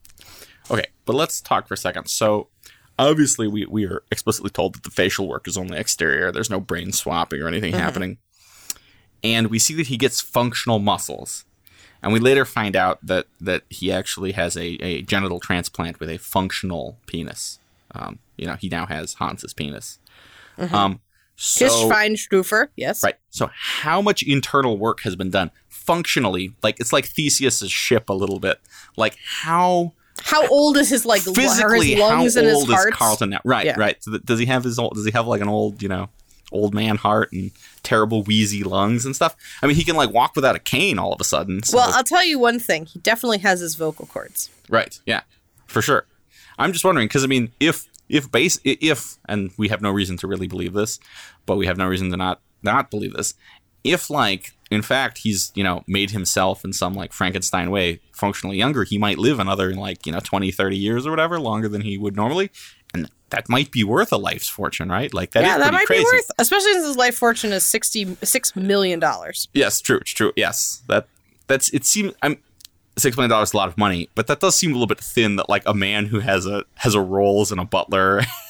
Okay, but let's talk for a second. So, obviously, we, we are explicitly told that the facial work is only exterior. There's no brain swapping or anything happening. And we see that he gets functional muscles. And we later find out that, that he actually has a, a genital transplant with a functional penis. Um, you know, he now has Hans's penis. Um, so, Kiss Feinstufer, yes, Right. So how much internal work has been done functionally? Like it's like Theseus's ship a little bit. Like how How old is his like physically his lungs how and his old is heart? Carlton now? Right, Yeah. right. So th- does he have his old? Does he have like an old, you know, old man heart and terrible wheezy lungs and stuff? I mean, he can like walk without a cane all of a sudden. So. Well, I'll tell you one thing: he definitely has his vocal cords. right, yeah, for sure. I'm just wondering because I mean, if if base if and we have no reason to really believe this, but we have no reason to not not believe this. If like in fact he's you know made himself in some like Frankenstein way functionally younger, he might live another like you know 20, 30 years or whatever longer than he would normally, and that might be worth a life's fortune, right? Like that yeah, that might crazy. be worth, especially since his life fortune is sixty six million dollars. Yes, true, it's true. Yes, that that's it. Seems I'm six million dollars is a lot of money, but that does seem a little bit thin. That like a man who has a has a Rolls and a butler,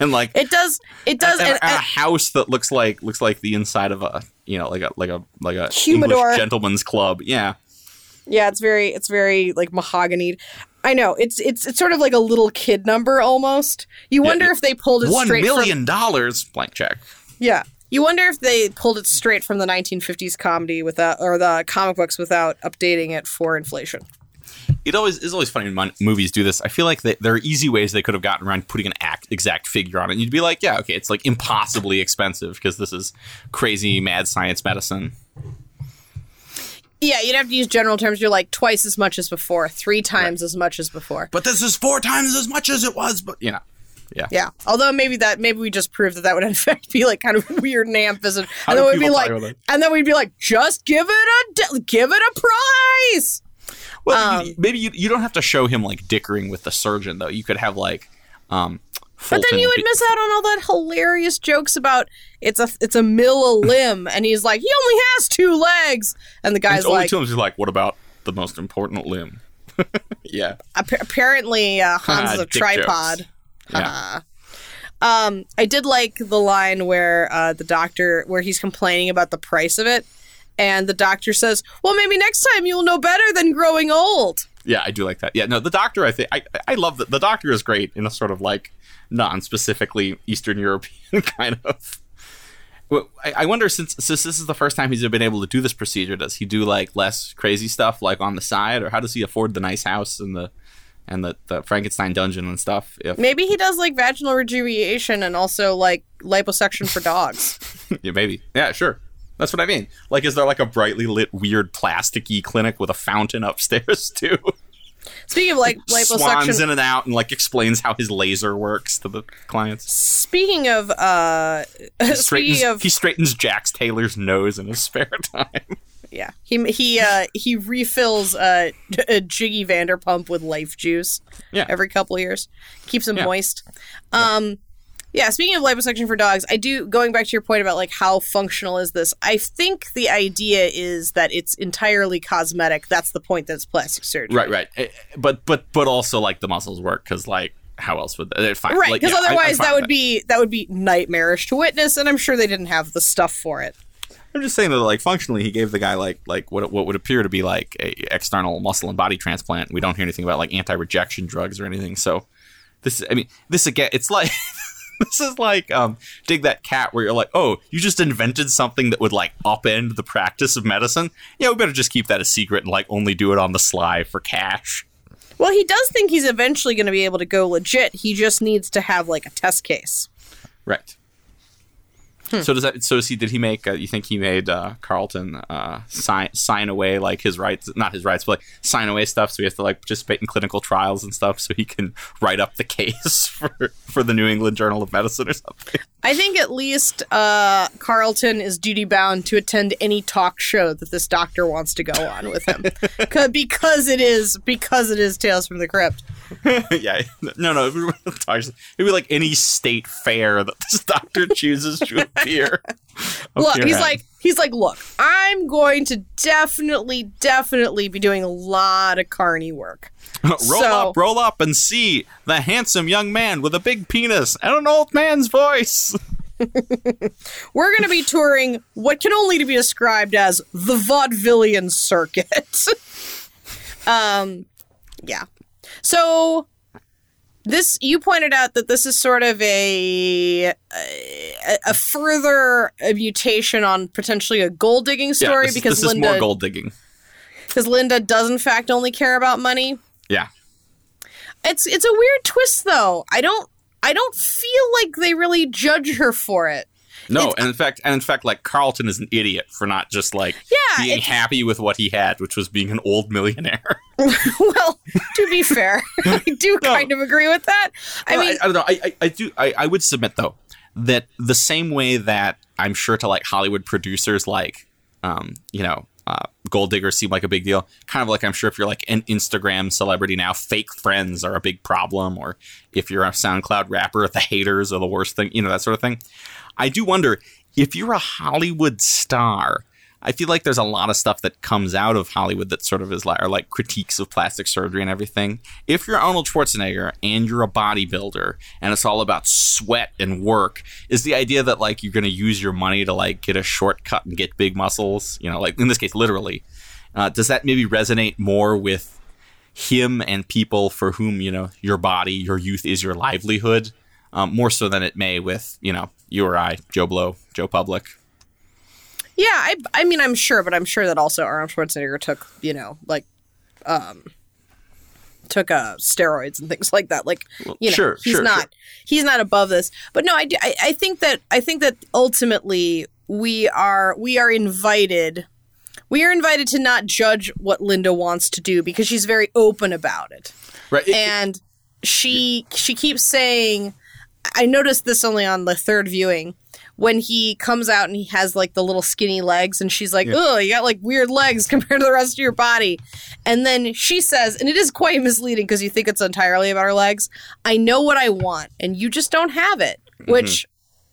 and like It does. It does. And, and a house that looks like looks like the inside of a you know like a like a like a Humidor. English gentleman's club. Yeah, yeah, it's very. It's very like mahogany. I know. It's it's it's sort of like a little kid number almost. You wonder yeah. if they pulled it one straight million dollars blank check. Yeah. You wonder if they pulled it straight from the 1950s comedy without or the comic books without updating it for inflation. It always is always funny when movies do this. I feel like they, there are easy ways they could have gotten around putting an act, exact figure on it. And you'd be like, yeah, okay, it's like impossibly expensive because this is crazy mad science medicine. Yeah, you'd have to use general terms. You're like twice as much as before, three times as much as before. But this is four times as much as it was. But you know, yeah. Yeah. Although maybe that maybe we just proved that that would in fact be like kind of weird and amphis, and, and then we'd be like, talk about that? and then we'd be like, just give it a give it a prize. Well, you, maybe you, you don't have to show him like dickering with the surgeon though. You could have like, um, but then you would miss out on all that hilarious jokes about it's a it's a mill a limb, and he's like, he only has two legs, and the guy's and like, to him, he's like, what about the most important limb? yeah. apparently, uh, Hans is a tripod. yeah. Um, I did like the line where uh, the doctor, where he's complaining about the price of it, and the doctor says, "Well, maybe next time you'll know better than growing old." Yeah, I do like that. Yeah, no, the doctor. I think I I love that the doctor is great in a sort of like non-specifically Eastern European kind of. I wonder since since this is the first time he's been able to do this procedure, does he do like less crazy stuff like on the side, or how does he afford the nice house and the and the, the Frankenstein dungeon and stuff. If maybe he does like vaginal rejuvenation and also like liposuction for dogs. yeah, maybe. Yeah, sure. That's what I mean. Like, is there like a brightly lit, weird, plasticky clinic with a fountain upstairs too? Speaking of like liposuction, swans in and out, and like explains how his laser works to the clients. Speaking of, uh, speaking of, he straightens Jax Taylor's nose in his spare time. Yeah, he he uh, he refills uh, a Giggy Vanderpump with life juice. Yeah. every couple years, keeps him yeah. moist. Um, yeah. Speaking of liposuction for dogs, I do going back to your point about like how functional is this? I think the idea is that it's entirely cosmetic. That's the point. That it's plastic surgery. Right, right. Eh, but but but also like the muscles work because like how else would they fine right because like, yeah, otherwise that would be that would be nightmarish to witness and i'm sure they didn't have the stuff for it I'm just saying that like functionally he gave the guy like like what what would appear to be like a external muscle and body transplant. We don't hear anything about like anti-rejection drugs or anything. So this I mean this again it's like this is like um dig that cat where you're like oh you just invented something that would like upend the practice of medicine. Yeah, we better just keep that a secret and like only do it on the sly for cash. Well, he does think he's eventually going to be able to go legit. He just needs to have like a test case. Right. Hmm. So does that? So does he? Did he make? Uh, you think he made uh, Carlton uh, sign sign away like his rights? Not his rights, but like sign away stuff. So he has to like participate in clinical trials and stuff, so he can write up the case for for the New England Journal of Medicine or something. I think at least uh, Carlton is duty bound to attend any talk show that this doctor wants to go on with him, because it is because it is Tales from the Crypt. yeah, no, no, it'd be like any state fair that this doctor chooses to appear. look, he's at. like, he's like, look, I'm going to definitely, definitely be doing a lot of carny work. roll so, up, roll up, and see the handsome young man with a big penis and an old man's voice. We're going to be touring what can only be described as the vaudevillian circuit. um, yeah. So this you pointed out that this is sort of a a, a further mutation on potentially a gold digging story yeah, this, because this Linda is more gold digging because Linda does in fact only care about money. Yeah, it's it's a weird twist though. I don't I don't feel like they really judge her for it. No, and in fact, and in fact, like Carlton is an idiot for not just like yeah, being happy with what he had, which was being an old millionaire. well, to be fair, I do no. kind of agree with that. I mean, I, I, don't know. I, I, I do. I, I would submit though that the same way that I'm sure to like Hollywood producers, like, um, you know, uh, gold diggers seem like a big deal. Kind of like I'm sure if you're like an Instagram celebrity now, fake friends are a big problem, or if you're a SoundCloud rapper, the haters are the worst thing, you know, that sort of thing. I do wonder if you're a Hollywood star. I feel like there's a lot of stuff that comes out of Hollywood that sort of is like, are like critiques of plastic surgery and everything. If you're Arnold Schwarzenegger and you're a bodybuilder and it's all about sweat and work, is the idea that like you're going to use your money to like get a shortcut and get big muscles, you know, like in this case, literally. Uh, does that maybe resonate more with him and people for whom, you know, your body, your youth is your livelihood? Um, more so than it may with, you know, you or I, Joe Blow, Joe Public. Yeah, I, I mean, I'm sure, but I'm sure that also Arnold Schwarzenegger took, you know, like, um, took uh, steroids and things like that. Like, you know, sure, he's sure, not, sure. he's not above this. But no, I, do, I, I think that, I think that ultimately we are, we are invited, we are invited to not judge what Linda wants to do because she's very open about it. Right. and she, she keeps saying, I noticed this only on the third viewing when he comes out and he has like the little skinny legs and she's like, "Oh, you got like weird legs compared to the rest of your body." And then she says, and it is quite misleading because you think it's entirely about her legs, "I know what I want and you just don't have it." Mm-hmm. Which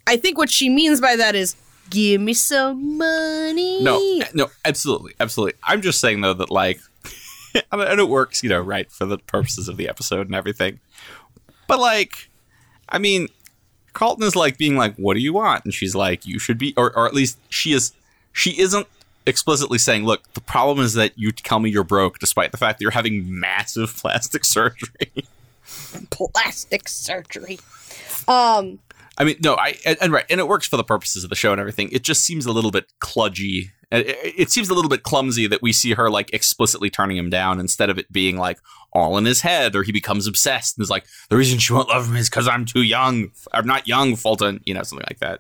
I think what she means by that is, "Give me some money." No, no, absolutely, absolutely. I'm just saying though that like, and it works, you know, right for the purposes of the episode and everything. But like, I mean, Carlton is like being like, "What do you want?" And she's like, "You should be," or or at least she is. She isn't explicitly saying, "Look, the problem is that you tell me you're broke, despite the fact that you're having massive plastic surgery." plastic surgery. Um, I mean, no, I and, and right, and it works for the purposes of the show and everything. It just seems a little bit kludgy. It, seems a little bit clumsy that we see her like explicitly turning him down instead of it being like all in his head, or he becomes obsessed and is like, "The reason she won't love him is because I'm too young. I'm not young, Fulton." You know, something like that.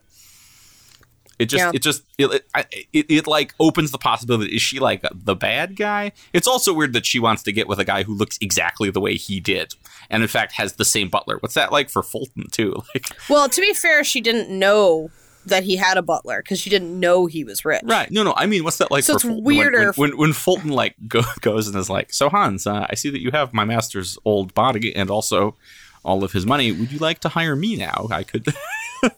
It just, Yeah. it just, it, it, it, it like opens the possibility. Is she like the bad guy? It's also weird that she wants to get with a guy who looks exactly the way he did, and in fact has the same butler. What's that like for Fulton too? Like, well, to be fair, she didn't know that he had a butler because she didn't know he was rich. Right. No, no. I mean, what's that like? So it's Fulton? weirder when, when, when Fulton like go, goes and is like, "So Hans, uh, I see that you have my master's old body and also all of his money. Would you like to hire me now? I could.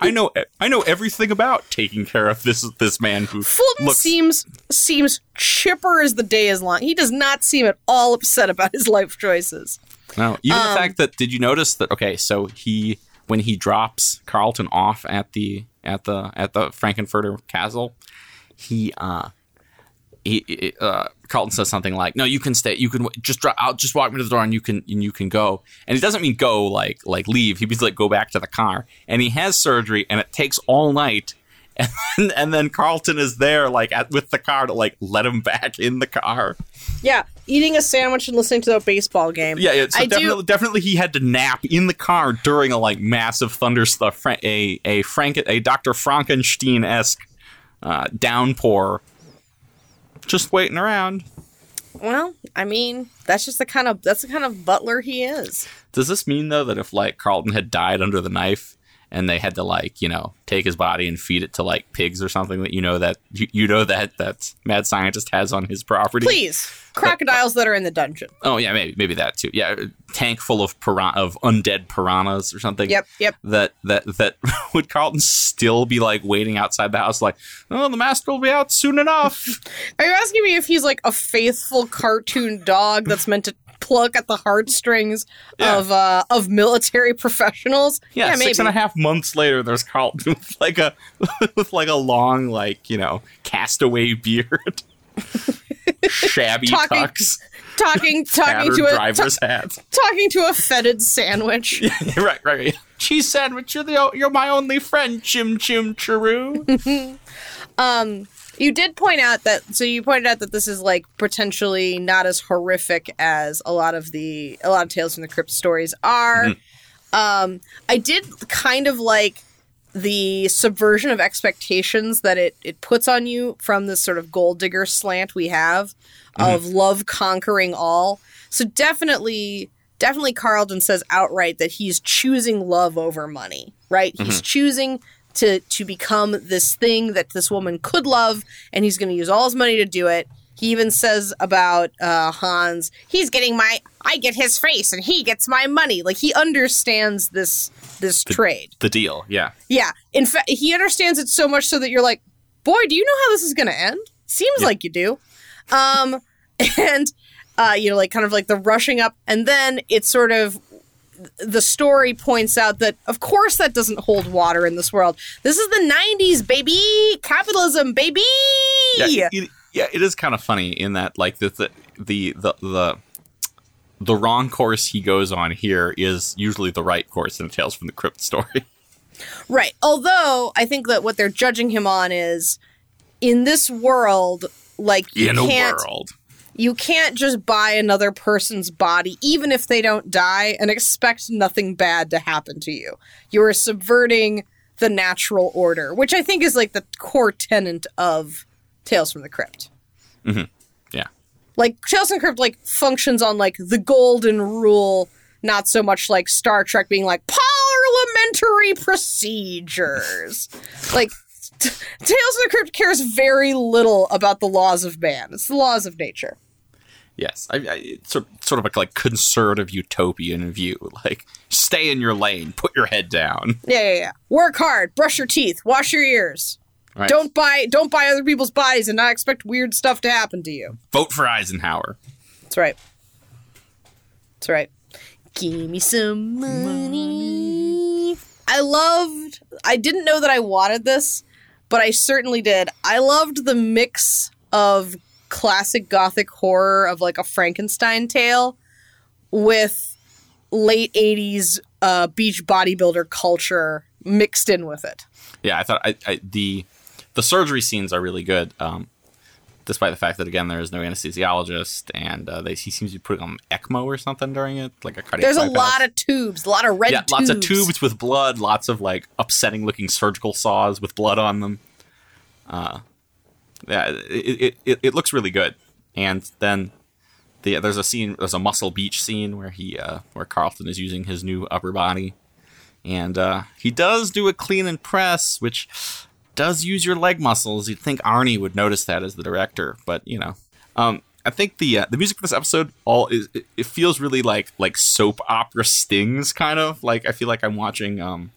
I know. I know everything about taking care of this this man who Fulton looks. seems seems chipper as the day is long. He does not seem at all upset about his life choices. no, even um, the fact that did you notice that? Okay, so he when he drops Carlton off at the at the at the Frankenfurter Castle, he uh he, uh, Carlton says something like, "No, you can stay. You can just drop out. Just walk me to the door, and you can and you can go." And he doesn't mean go like like leave. He means like go back to the car. And he has surgery, and it takes all night. And then, and then Carlton is there like at, with the car to like let him back in the car. Yeah, eating a sandwich and listening to a baseball game. Yeah, yeah. So I do- definitely, definitely, he had to nap in the car during a like massive thunderstorm, a a Frank a Doctor Frankenstein esque uh, downpour. Just waiting around. Well, I mean, that's just the kind of that's the kind of butler he is. Does this mean though that if like Carlton had died under the knife and they had to like you know take his body and feed it to like pigs or something that you know that you, you know that that mad scientist has on his property? Please, crocodiles that are in the dungeon. Oh yeah, maybe maybe that too. Yeah, tank full of piran- of undead piranhas or something. Yep, yep. That that that would Carlton still be like waiting outside the house like, oh, the master will be out soon enough. Are you asking me if he's like a faithful cartoon dog that's meant to pluck at the heartstrings Yeah. of uh of military professionals? Yeah, maybe. six and a half months later, there's Carlton with like a with like a long like you know castaway beard, shabby Talking- tux, talking talking to a driver's hat. talking to a fetid sandwich. right, right, right. Cheese sandwich. You're the you're my only friend. Chim chim chiroo. You did point out that so you pointed out that this is like potentially not as horrific as a lot of the a lot of Tales from the Crypt stories are. Mm-hmm. Um, I did kind of like the subversion of expectations that it it puts on you from this sort of gold digger slant we have mm-hmm. of love conquering all. So definitely definitely Carlton says outright that he's choosing love over money, right? He's mm-hmm. choosing to to become this thing that this woman could love and he's going to use all his money to do it. He even says about uh, Hans, he's getting my I get his face and he gets my money. Like he understands this this trade. The deal. Yeah. Yeah. In fact, he understands it so much so that you're like, boy, do you know how this is going to end? Seems like you do. Um, and, uh, you know, like kind of like the rushing up. And then it's sort of the story points out that, of course, that doesn't hold water in this world. This is the 90s, baby. Capitalism, baby. Yeah. It, yeah. It is kind of funny in that like the the the the. the the wrong course he goes on here is usually the right course in a Tales from the Crypt story. Right. Although I think that what they're judging him on is in this world, like you in a can't world. You can't just buy another person's body, even if they don't die, and expect nothing bad to happen to you. You are subverting the natural order, which I think is like the core tenet of Tales from the Crypt. Mm-hmm. Yeah. Like Tales from the Crypt, like functions on like the golden rule, not so much like Star Trek being like parliamentary procedures. like, t- Tales of the Crypt cares very little about the laws of man. It's the laws of nature. Yes, I, I, it's sort, sort of a like conservative utopian view. Like, stay in your lane, put your head down. Yeah, yeah, yeah. Work hard, brush your teeth, wash your ears. Right? Don't buy don't buy other people's bodies and not expect weird stuff to happen to you. vote for Eisenhower. That's right. That's right. Give me some money. I loved I didn't know that I wanted this, but I certainly did. I loved the mix of classic gothic horror of like a Frankenstein tale with late 80s uh, beach bodybuilder culture mixed in with it. Yeah, I thought I, I, the the surgery scenes are really good. Um, despite the fact that again there is no anesthesiologist and uh, they he seems to be putting on ECMO or something during it, like a cardiac. There's a lot of tubes, a lot of red yeah, tubes. lots of tubes with blood, lots of like upsetting looking surgical saws with blood on them. Uh, yeah, it, it, it, looks really good. And then the, there's a scene, there's a Muscle Beach scene where he, uh, where Carlton is using his new upper body, and uh, he does do a clean and press, which does use your leg muscles. You'd think Arnie would notice that as the director, but you know, um, I think the uh, the music for this episode all is it feels really like like soap opera stings, kind of like I feel like I'm watching um,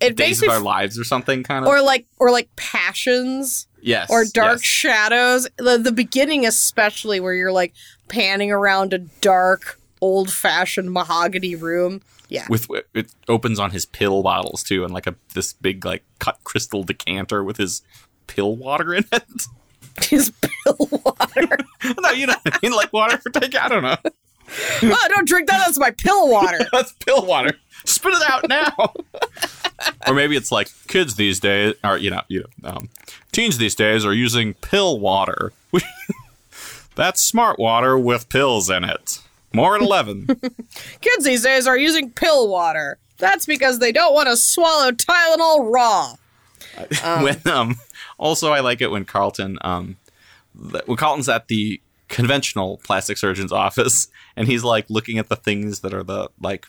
it Days of Our Lives or something, kind of. or like or like passions yes, or dark yes. shadows the, the beginning especially where you're like panning around a dark old-fashioned mahogany room yeah with it opens on his pill bottles too, and like a this big like cut crystal decanter with his pill water in it. his pill water no, you know, what I mean, like water for take. I don't know. oh don't drink that that's my pill water That's pill water. Spit it out now. or maybe it's like kids these days, or you know, you know, um, teens these days are using pill water. That's smart water with pills in it. More at eleven. kids these days are using pill water that's because they don't want to swallow tylenol raw when um, also I like it when Carlton um, when Carlton's at the conventional plastic surgeon's office and he's like looking at the things that are the like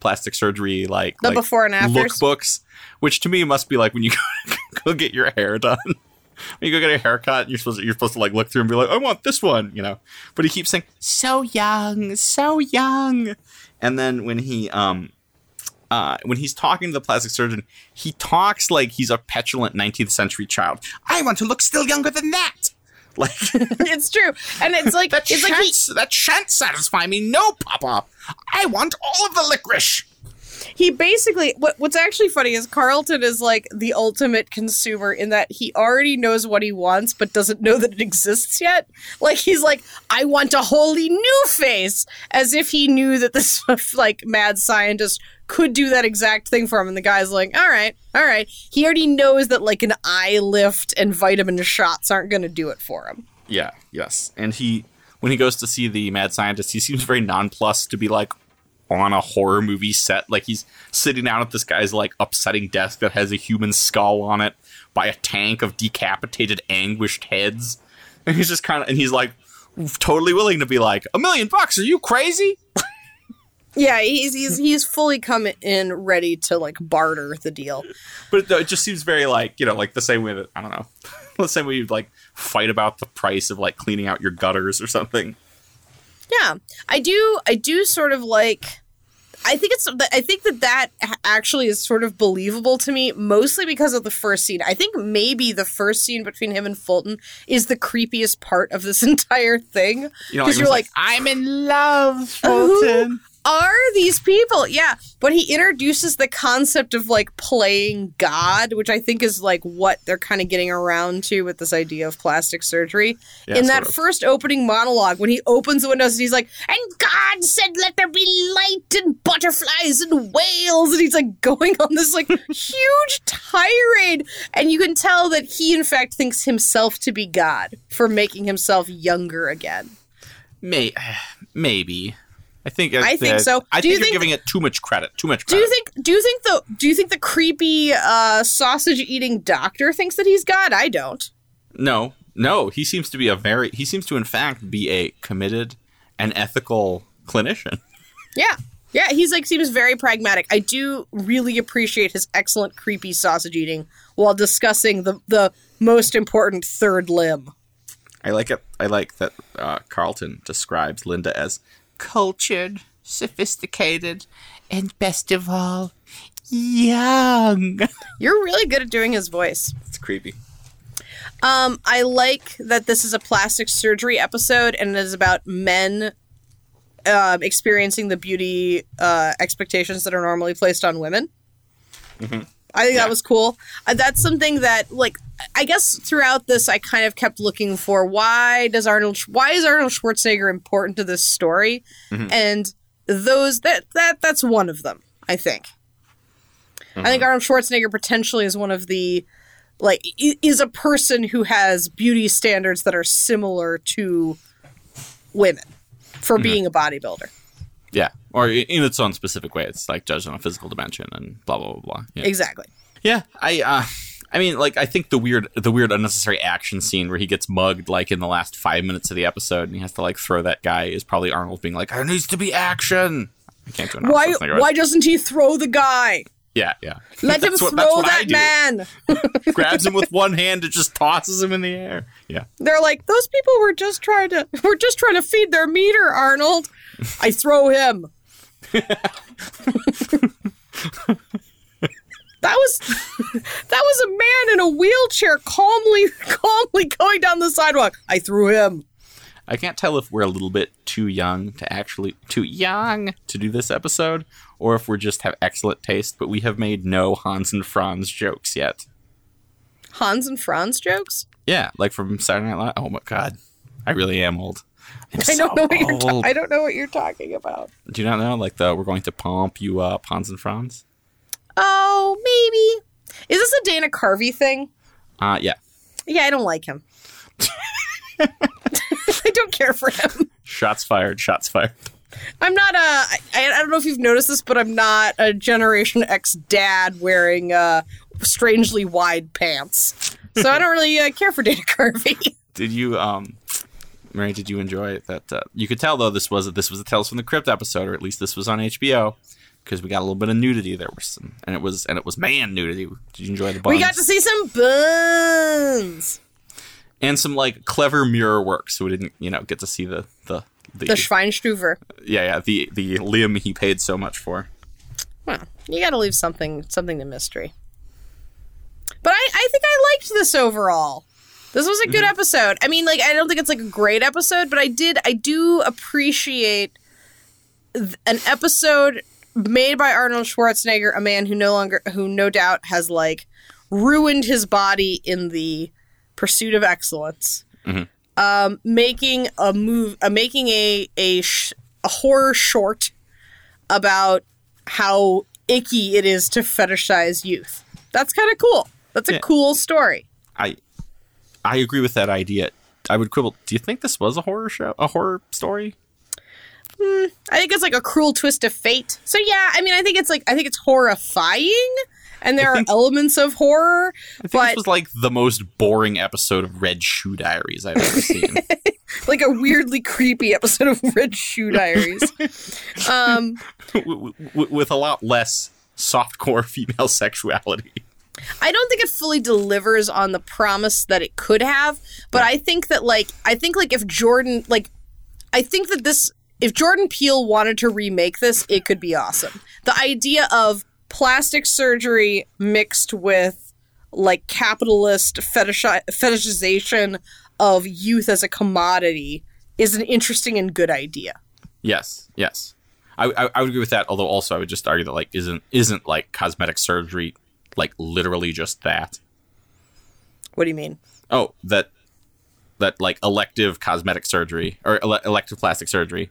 plastic surgery like The like, before and afters? lookbooks, which to me must be like when you go, go get your hair done. When you go get a haircut, you're supposed to, you're supposed to like look through and be like, I want this one, you know. But he keeps saying, "So young, so young," and then when he um uh, when he's talking to the plastic surgeon, he talks like he's a petulant 19th century child. I want to look still younger than that. Like it's true and it's like that it's shan't, like he, that shan't satisfy me. No, Papa. I want all of the licorice. He basically what, what's actually funny is carlton is like the ultimate consumer in that he already knows what he wants but doesn't know that it exists yet. Like he's like i want a wholly new face as if he knew that this like mad scientist could do that exact thing for him. And the guy's like all right all right. He already knows that like an eye lift and vitamin shots aren't going to do it for him. Yeah, yes. And he, when he goes to see the mad scientist, he seems very nonplussed to be like on a horror movie set. Like he's sitting down at this guy's like upsetting desk that has a human skull on it by a tank of decapitated, anguished heads. And he's just kind of, and he's like totally willing to be like, a million bucks? Are you crazy? yeah he's he's he's fully come in ready to like barter the deal But it, it just seems very like, you know, like the same way that, I don't know, the same way you'd like fight about the price of like cleaning out your gutters or something. Yeah, I do. I do sort of like. I think it's. I think that that actually is sort of believable to me, mostly because of the first scene. I think maybe the first scene between him and Fulton is the creepiest part of this entire thing. You know, because you're was like, I'm in love, Fulton. Are these people? Yeah, but he introduces the concept of like playing God, which I think is like what they're kind of getting around to with this idea of plastic surgery. Yeah, In that of. first opening monologue, when he opens the windows and he's like, "And God said, let there be light and butterflies and whales," and he's like going on this like huge tirade, and you can tell that he in fact thinks himself to be God for making himself younger again. May, maybe. I think. I think so. I Do think you you're giving it too much credit. Too much Credit. Do you think? Do you think the? Do you think the creepy uh, sausage eating doctor thinks that he's God? I don't. No, no. He seems to be a very. He seems to, in fact, be a committed and ethical clinician. Yeah, Yeah, he's like seems very pragmatic. I do really appreciate his excellent creepy sausage eating while discussing the the most important third limb. I like it. I like that uh, Carlton describes Linda as cultured, sophisticated, and best of all, young. You're really good at doing his voice. it's creepy. Um, I like that this is a plastic surgery episode and it is about men um, experiencing the beauty uh, expectations that are normally placed on women. I think Yeah. that was cool. Uh, that's something that, like, I guess throughout this, I kind of kept looking for why does Arnold, why is Arnold Schwarzenegger important to this story? Mm-hmm. And those that that that's one of them. I think. I think mm-hmm. Arnold Schwarzenegger potentially is one of the like is a person who has beauty standards that are similar to women for mm-hmm. being a bodybuilder. Yeah, or in its own specific way. It's like judged on a physical dimension and blah blah blah blah. Yeah. Exactly. Yeah, I uh I mean like I think the weird the weird unnecessary action scene where he gets mugged like in the last 5 minutes of the episode and he has to like throw that guy is probably Arnold being like there needs to be action. I can't do enough. Why why doesn't he throw the guy? Yeah, yeah. Let him what- throw that's what I that man. Grabs him with one hand and just tosses him in the air. Yeah. They're like, those people were just trying to we're just trying to feed their meter, Arnold. I throw him. That was that was a man in a wheelchair calmly calmly going down the sidewalk. I threw him. I can't tell if we're a little bit too young to actually too young to do this episode or if we just have excellent taste, but we have made no Hans and Franz jokes yet. Hans and Franz jokes? Yeah, like from Saturday Night Live. Oh my god, I really am old. I'm I don't so know what you're ta- I don't know what you're talking about. Do you not know? Like the we're going to pump you up, Hans and Franz. Oh, maybe. Is this a Dana Carvey thing? Uh yeah. Yeah, I don't like him. I don't care for him. Shots fired. Shots fired. I'm not a. I, I don't know if you've noticed this, but I'm not a Generation X dad wearing uh, strangely wide pants. So I don't really uh, care for Dana Carvey. Did you um, Mary? Did you enjoy that? Uh, you could tell though this was this was a Tales from the Crypt episode, or at least this was on HBO. Because we got a little bit of nudity, there was some, and it was and it was man nudity. Did you enjoy the buns? we got to see some buns. and some like clever mirror work, so we didn't, you know, get to see the the, the, The yeah yeah the the limb he paid so much for. Well, you got to leave something something to mystery. But I, I think I liked this overall. This was a good mm-hmm. episode. I mean, like I don't think it's like a great episode, but I did I do appreciate an episode made by Arnold Schwarzenegger, a man who no longer who no doubt has like ruined his body in the pursuit of excellence. Um, making a move, uh, making a a, sh- a horror short about how icky it is to fetishize youth. That's kind of cool. That's a Yeah. cool story. I I agree with that idea. I would quibble. Do you think this was a horror show, a horror story? I think it's like a cruel twist of fate. So yeah, I mean, I think it's like I think it's horrifying, and there think- are elements of horror, I think but this was like the most boring episode of Red Shoe Diaries I've ever seen. like a weirdly creepy episode of Red Shoe Diaries. um, with a lot less softcore female sexuality. I don't think it fully delivers on the promise that it could have, but I think that like I think like if Jordan like I think that this if Jordan Peele wanted to remake this, it could be awesome. The idea of plastic surgery mixed with like capitalist fetishi- fetishization of youth as a commodity is an interesting and good idea. Yes, yes, I, I, I would agree with that. Although also I would just argue that like isn't isn't like cosmetic surgery like literally just that. What do you mean? Oh, that that like elective cosmetic surgery or ele- elective plastic surgery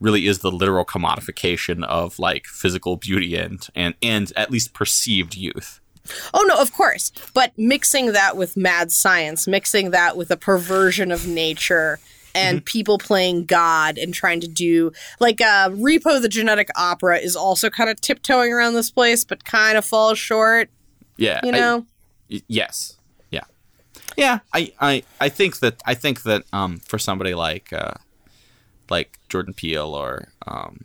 really is the literal commodification of like physical beauty and and and at least perceived youth. Oh no, of course. But mixing that with mad science, mixing that with a perversion of nature and people playing God and trying to do like uh Repo the Genetic Opera is also kind of tiptoeing around this place, but kind of falls short, Yeah, you know? Y- yes yeah yeah I, I i think that i think that um for somebody like uh like jordan peele or um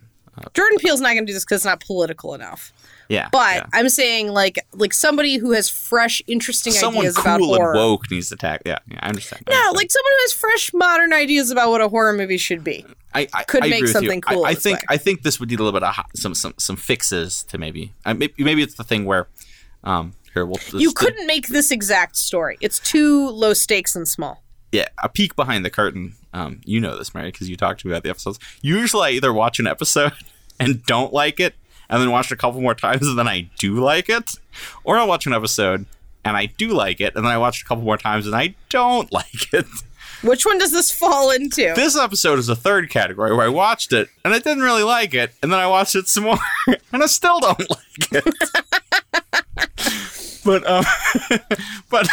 Jordan Peele's not going to do this because it's not political enough. Yeah, But yeah. I'm saying like like somebody who has fresh, interesting someone ideas about cool and horror. woke needs to tackle. Yeah, yeah, I understand. I No, understand. like someone who has fresh, modern ideas about what a horror movie should be. I, I could I make agree with you. something cool I, I think way. I think this would need a little bit of some some some fixes to maybe. Uh, maybe maybe it's the thing where, um, here we'll. You couldn't make this exact story. It's too low stakes and small. Yeah, a peek behind the curtain. Um, you know this, Mary, because you talked to me about the episodes. Usually, I either watch an episode and don't like it, and then watch it a couple more times, and then I do like it, or I'll watch an episode and I do like it, and then I watch it a couple more times and I don't like it. Which one does this fall into? This episode is a third category where I watched it and I didn't really like it, and then I watched it some more, and I still don't like it. but um, but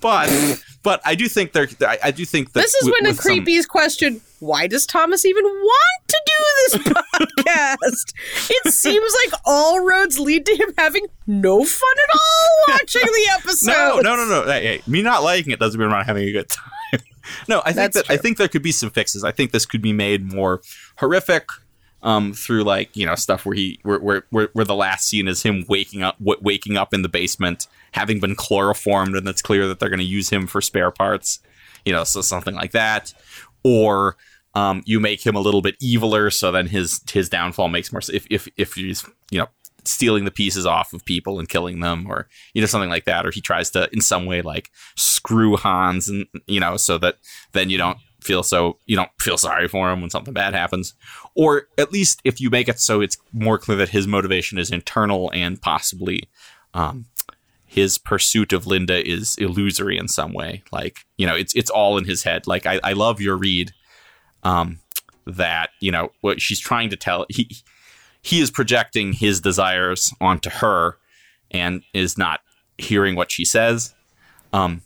but but I do think there. I, I do think that this is when the with some- question why does Thomas even want to do this podcast? it seems like all roads lead to him having no fun at all watching the episode. No, no, no, no. Hey, hey, me not liking it doesn't mean I'm not having a good time. no, I think That's that I think there could be some fixes. I think this could be made more horrific um, through like you know stuff where he where, where where the last scene is him waking up waking up in the basement, having been chloroformed, and it's clear that they're going to use him for spare parts. You know, so something like that, or um, you make him a little bit eviler, so then his his downfall makes more. If if if he's you know stealing the pieces off of people and killing them, or you know something like that, or he tries to in some way like screw Hans, and you know so that then you don't feel so you don't feel sorry for him when something bad happens, or at least if you make it so it's more clear that his motivation is internal and possibly. Um, his pursuit of Linda is illusory in some way. Like, you know, it's it's all in his head. Like I, I love your read um that, you know, what she's trying to tell he he is projecting his desires onto her and is not hearing what she says. Um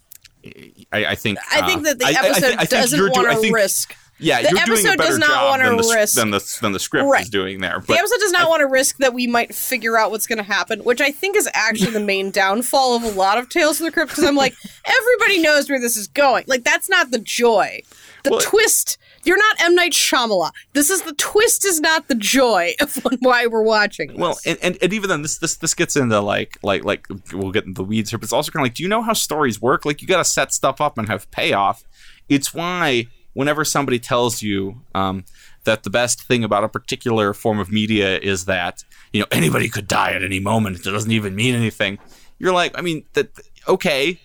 I, I think I think uh, that the I- I- I episode I doesn't want to risk. Yeah, the you're doing a episode does not than the, risk- than the than the script Right. is doing there. The episode does not want to risk that we might figure out what's going to happen, which I think is actually the main downfall of a lot of Tales from the Crypt. Because I'm like, everybody knows where this is going. Like that's not the joy. The Well- twist. You're not M Night Shyamalan. This is the twist. Is not the joy of why we're watching. This. Well, and, and, and even then, this this this gets into like like like we'll get into the weeds here, but it's also kind of like, do you know how stories work? Like, you got to set stuff up and have payoff. It's why whenever somebody tells you um, that the best thing about a particular form of media is that you know anybody could die at any moment, it doesn't even mean anything. You're like, I mean, that okay.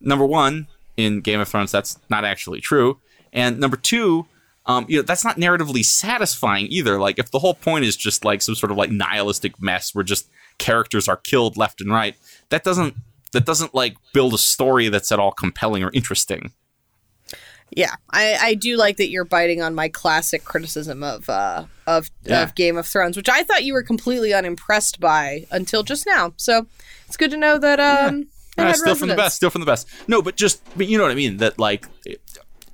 Number one, in Game of Thrones, that's not actually true, and number two, um, you know, that's not narratively satisfying either. Like, if the whole point is just like some sort of like nihilistic mess where just characters are killed left and right, that doesn't that doesn't like build a story that's at all compelling or interesting. Yeah, I, I do like that you're biting on my classic criticism of uh, of Yeah. of Game of Thrones, which I thought you were completely unimpressed by until just now. So it's good to know that um. had still from the best, still from the best. No, but just but you know what I mean. That like. It,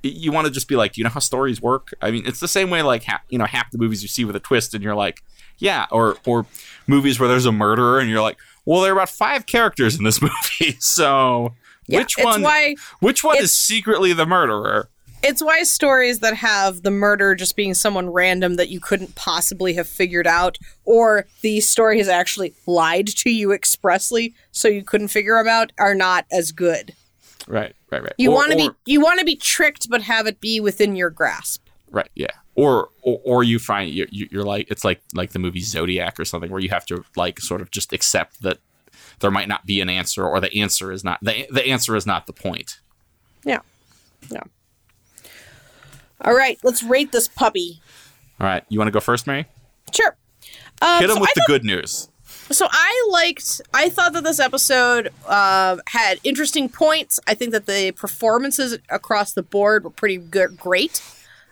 you want to just be like, you know how stories work? I mean, it's the same way like ha- you know half the movies you see with a twist, and you're like, yeah, or or movies where there's a murderer, and you're like, well, there are about five characters in this movie, so Yeah, which one? why which one is secretly the murderer? It's why stories that have the murder just being someone random that you couldn't possibly have figured out, or the story has actually lied to you expressly so you couldn't figure them out, are not as good. Right, right, right. You want to be you want to be tricked, but have it be within your grasp. right, yeah. Or, or or you find you're, you're like it's like like the movie Zodiac or something where you have to like sort of just accept that there might not be an answer or the answer is not the the answer is not the point. Yeah, yeah. All right, let's rate this puppy. All right, you want to go first, Mary? Sure. Um, Hit him so with I the good news. So I liked. I thought that this episode uh, had interesting points. I think that the performances across the board were pretty good, great.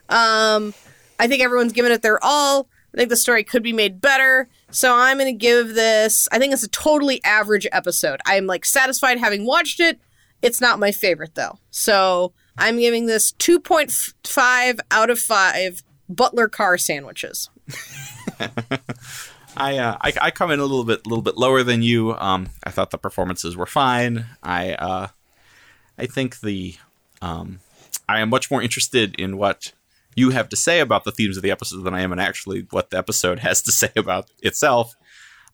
Um, I think everyone's given it their all. I think the story could be made better. So I'm going to give this. I think it's a totally average episode. I'm like satisfied having watched it. It's not my favorite though. So I'm giving this 2.5 out of five Butler car sandwiches. I, uh, I I come in a little bit little bit lower than you. Um, I thought the performances were fine. I uh, I think the um, I am much more interested in what you have to say about the themes of the episode than I am in actually what the episode has to say about itself.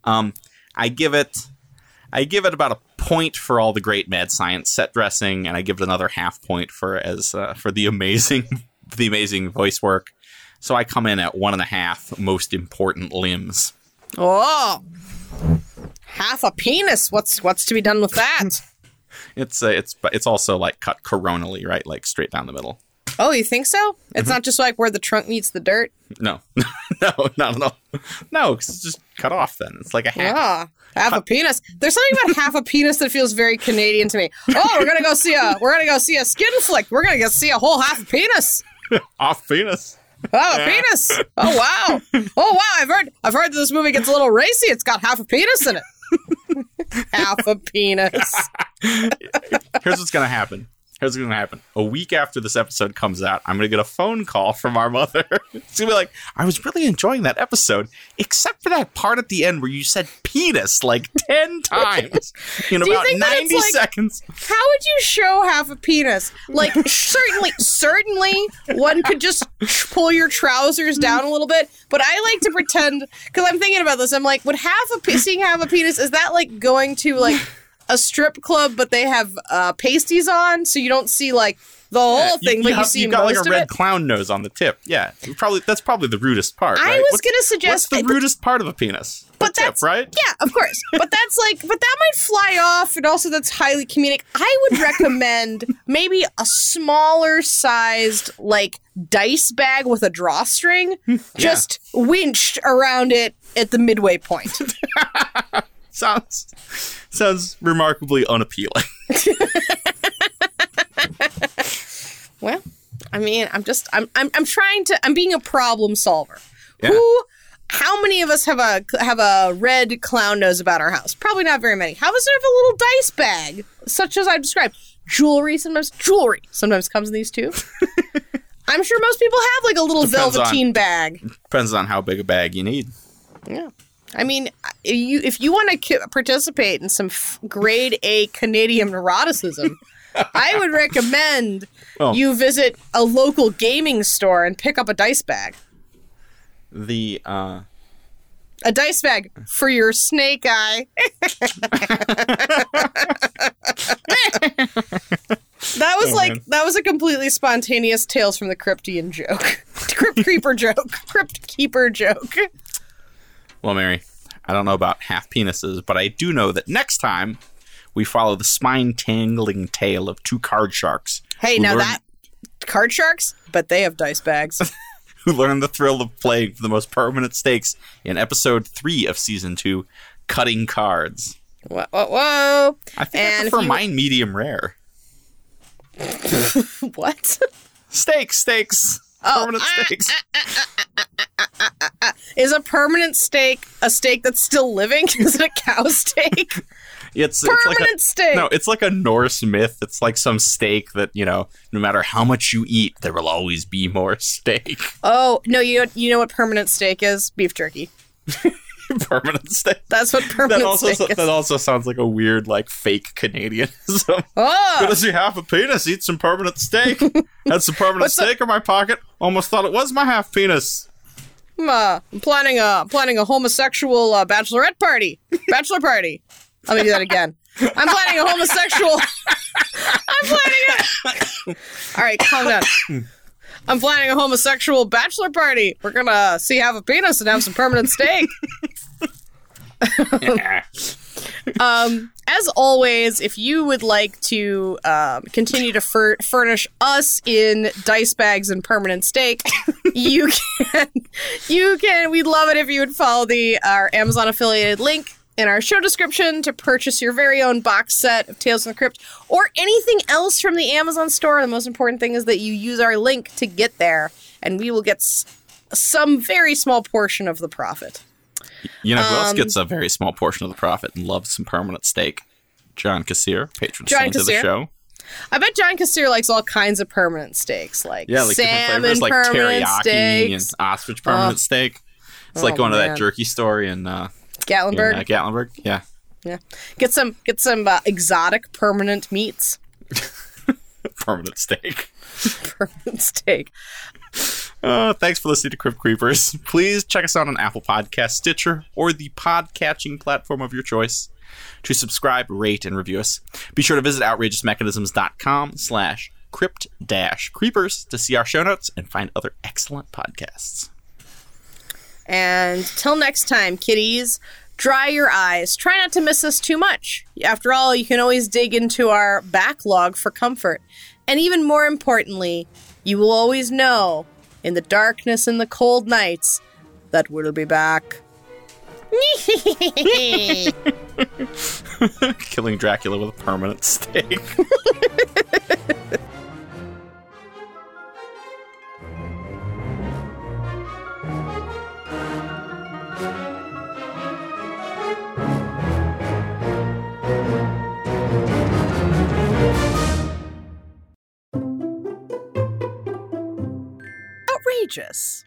Um, I give it, I give it about a point for all the great mad science set dressing, and I give it another half point for as uh, for the amazing, the amazing voice work. So I come in at one and a half most important limbs. Oh, half a penis. What's what's to be done with that? It's uh, it's but it's also like cut coronally, right? Like straight down the middle. Oh, you think so? It's not just like where the trunk meets the dirt. No, no, not at all. No, 'cause it's just cut off. Then it's like a half. Ah, half a penis. There's something about half a penis that feels very Canadian to me. Oh, we're gonna go see a we're gonna go see a skin flick. We're gonna go see a whole half penis. off penis. Oh, a penis. Oh wow. Oh wow. I've heard I've heard that this movie gets a little racy. It's got half a penis in it. half a penis. Here's what's gonna happen. Here's what's gonna happen. A week after this episode comes out, I'm gonna get a phone call from our mother. She's gonna be like, "I was really enjoying that episode, except for that part at the end where you said penis like ten times in about it's ninety like- seconds." How would you show half a penis? Like certainly, certainly, one could just pull your trousers down a little bit. But I like to pretend because I'm thinking about this. I'm like, would half a seeing half a penis is that like going to like a strip club, but they have uh, pasties on, so you don't see like the whole thing, but you, have- see you've got like a red it. close nose on the tip. Yeah, probably that's probably the rudest part. I right? was What's- gonna suggest- what's the rudest part of a penis. But the tip, that's- right. Yeah, of course. But that's like, but that might fly off, and also that's highly comedic. I would recommend maybe a smaller sized, like, dice bag with a drawstring, just winched around it at the midway point. Sounds sounds remarkably unappealing. well, I mean, I'm just, I'm, I'm, I'm trying to, I'm being a problem solver. Yeah. Who? How many of us have a have a red clown nose about our house? Probably not very many. How does it have a little dice bag, such as I've described? Jewelry sometimes jewelry sometimes comes in these too. I'm sure most people have like a little Depends on- velveteen bag. Depends on how big a bag you need. Yeah. I mean, if you if you want to ki- participate in some f- grade A Canadian neuroticism, I would recommend Oh. you visit a local gaming store and pick up a dice bag. The uh, A dice bag for your snake eye. that was Oh, like man. that was a completely spontaneous Tales from the Cryptian joke. Crypt creeper joke. Crypt keeper joke. Well, Mary, I don't know about half penises, but I do know that next time we follow the spine tingling tale of two card sharks. Hey, now learn- that card sharks, but they have dice bags. who learn the thrill of playing for the most permanent stakes in episode three of season two, cutting cards. whoa, whoa, whoa. I think I And if prefer you- mine medium rare. What? Steaks, steaks, Oh, permanent ah, steaks. Is a permanent steak a steak that's still living? Is it a cow steak? It's, it's like Permanent a, steak. No, it's like a Norse myth. It's like some steak that you know, no matter how much you eat, there will always be more steak. Oh no, you you know what permanent steak is? Beef jerky. permanent steak. That's what That permanent also steak is. that also sounds like a weird like fake Canadianism. oh, Good to see half a penis eat some permanent steak. Had some permanent What's the- steak in my pocket. Almost thought it was my half penis. I'm, uh, I'm planning a planning a homosexual uh, bachelorette party. Bachelor party. Let me do that again. I'm planning a homosexual. I'm planning a. All right, calm down. I'm planning a homosexual bachelor party. We're gonna see half a penis and have some permanent steak. Um, as always, if you would like to um, continue to fur- furnish us in dice bags and permanent steak, you can. You can. We'd love it if you would follow the our Amazon affiliated link in our show description to purchase your very own box set of Tales from the Crypt or anything else from the Amazon store. The most important thing is that you use our link to get there, and we will get s- some very small portion of the profit. You know who else Um, gets a very small portion of the profit and loves some permanent steak? John Kassir, patron John saint of the show. I bet John Kassir likes all kinds of permanent steaks, like Yeah, like salmon flavors like permanent teriyaki steaks, and ostrich permanent steak. It's like Oh, going to that jerky store in, uh, in Gatlinburg. uh, Gatlinburg. Yeah. yeah, get some get some uh, exotic permanent meats. Permanent steak. permanent steak. Uh, thanks for listening to Crypt Creepers. Please check us out on Apple Podcast, Stitcher, or the pod-catching platform of your choice to subscribe, rate, and review us. Be sure to visit outrageousmechanisms.com slash crypt dash creepers to see our show notes and find other excellent podcasts. And till next time, kitties, dry your eyes. Try not to miss us too much. After all, you can always dig into our backlog for comfort. And even more importantly, you will always know in the darkness and the cold nights that we'll be back. Killing Dracula with a permanent stake. Outrageous.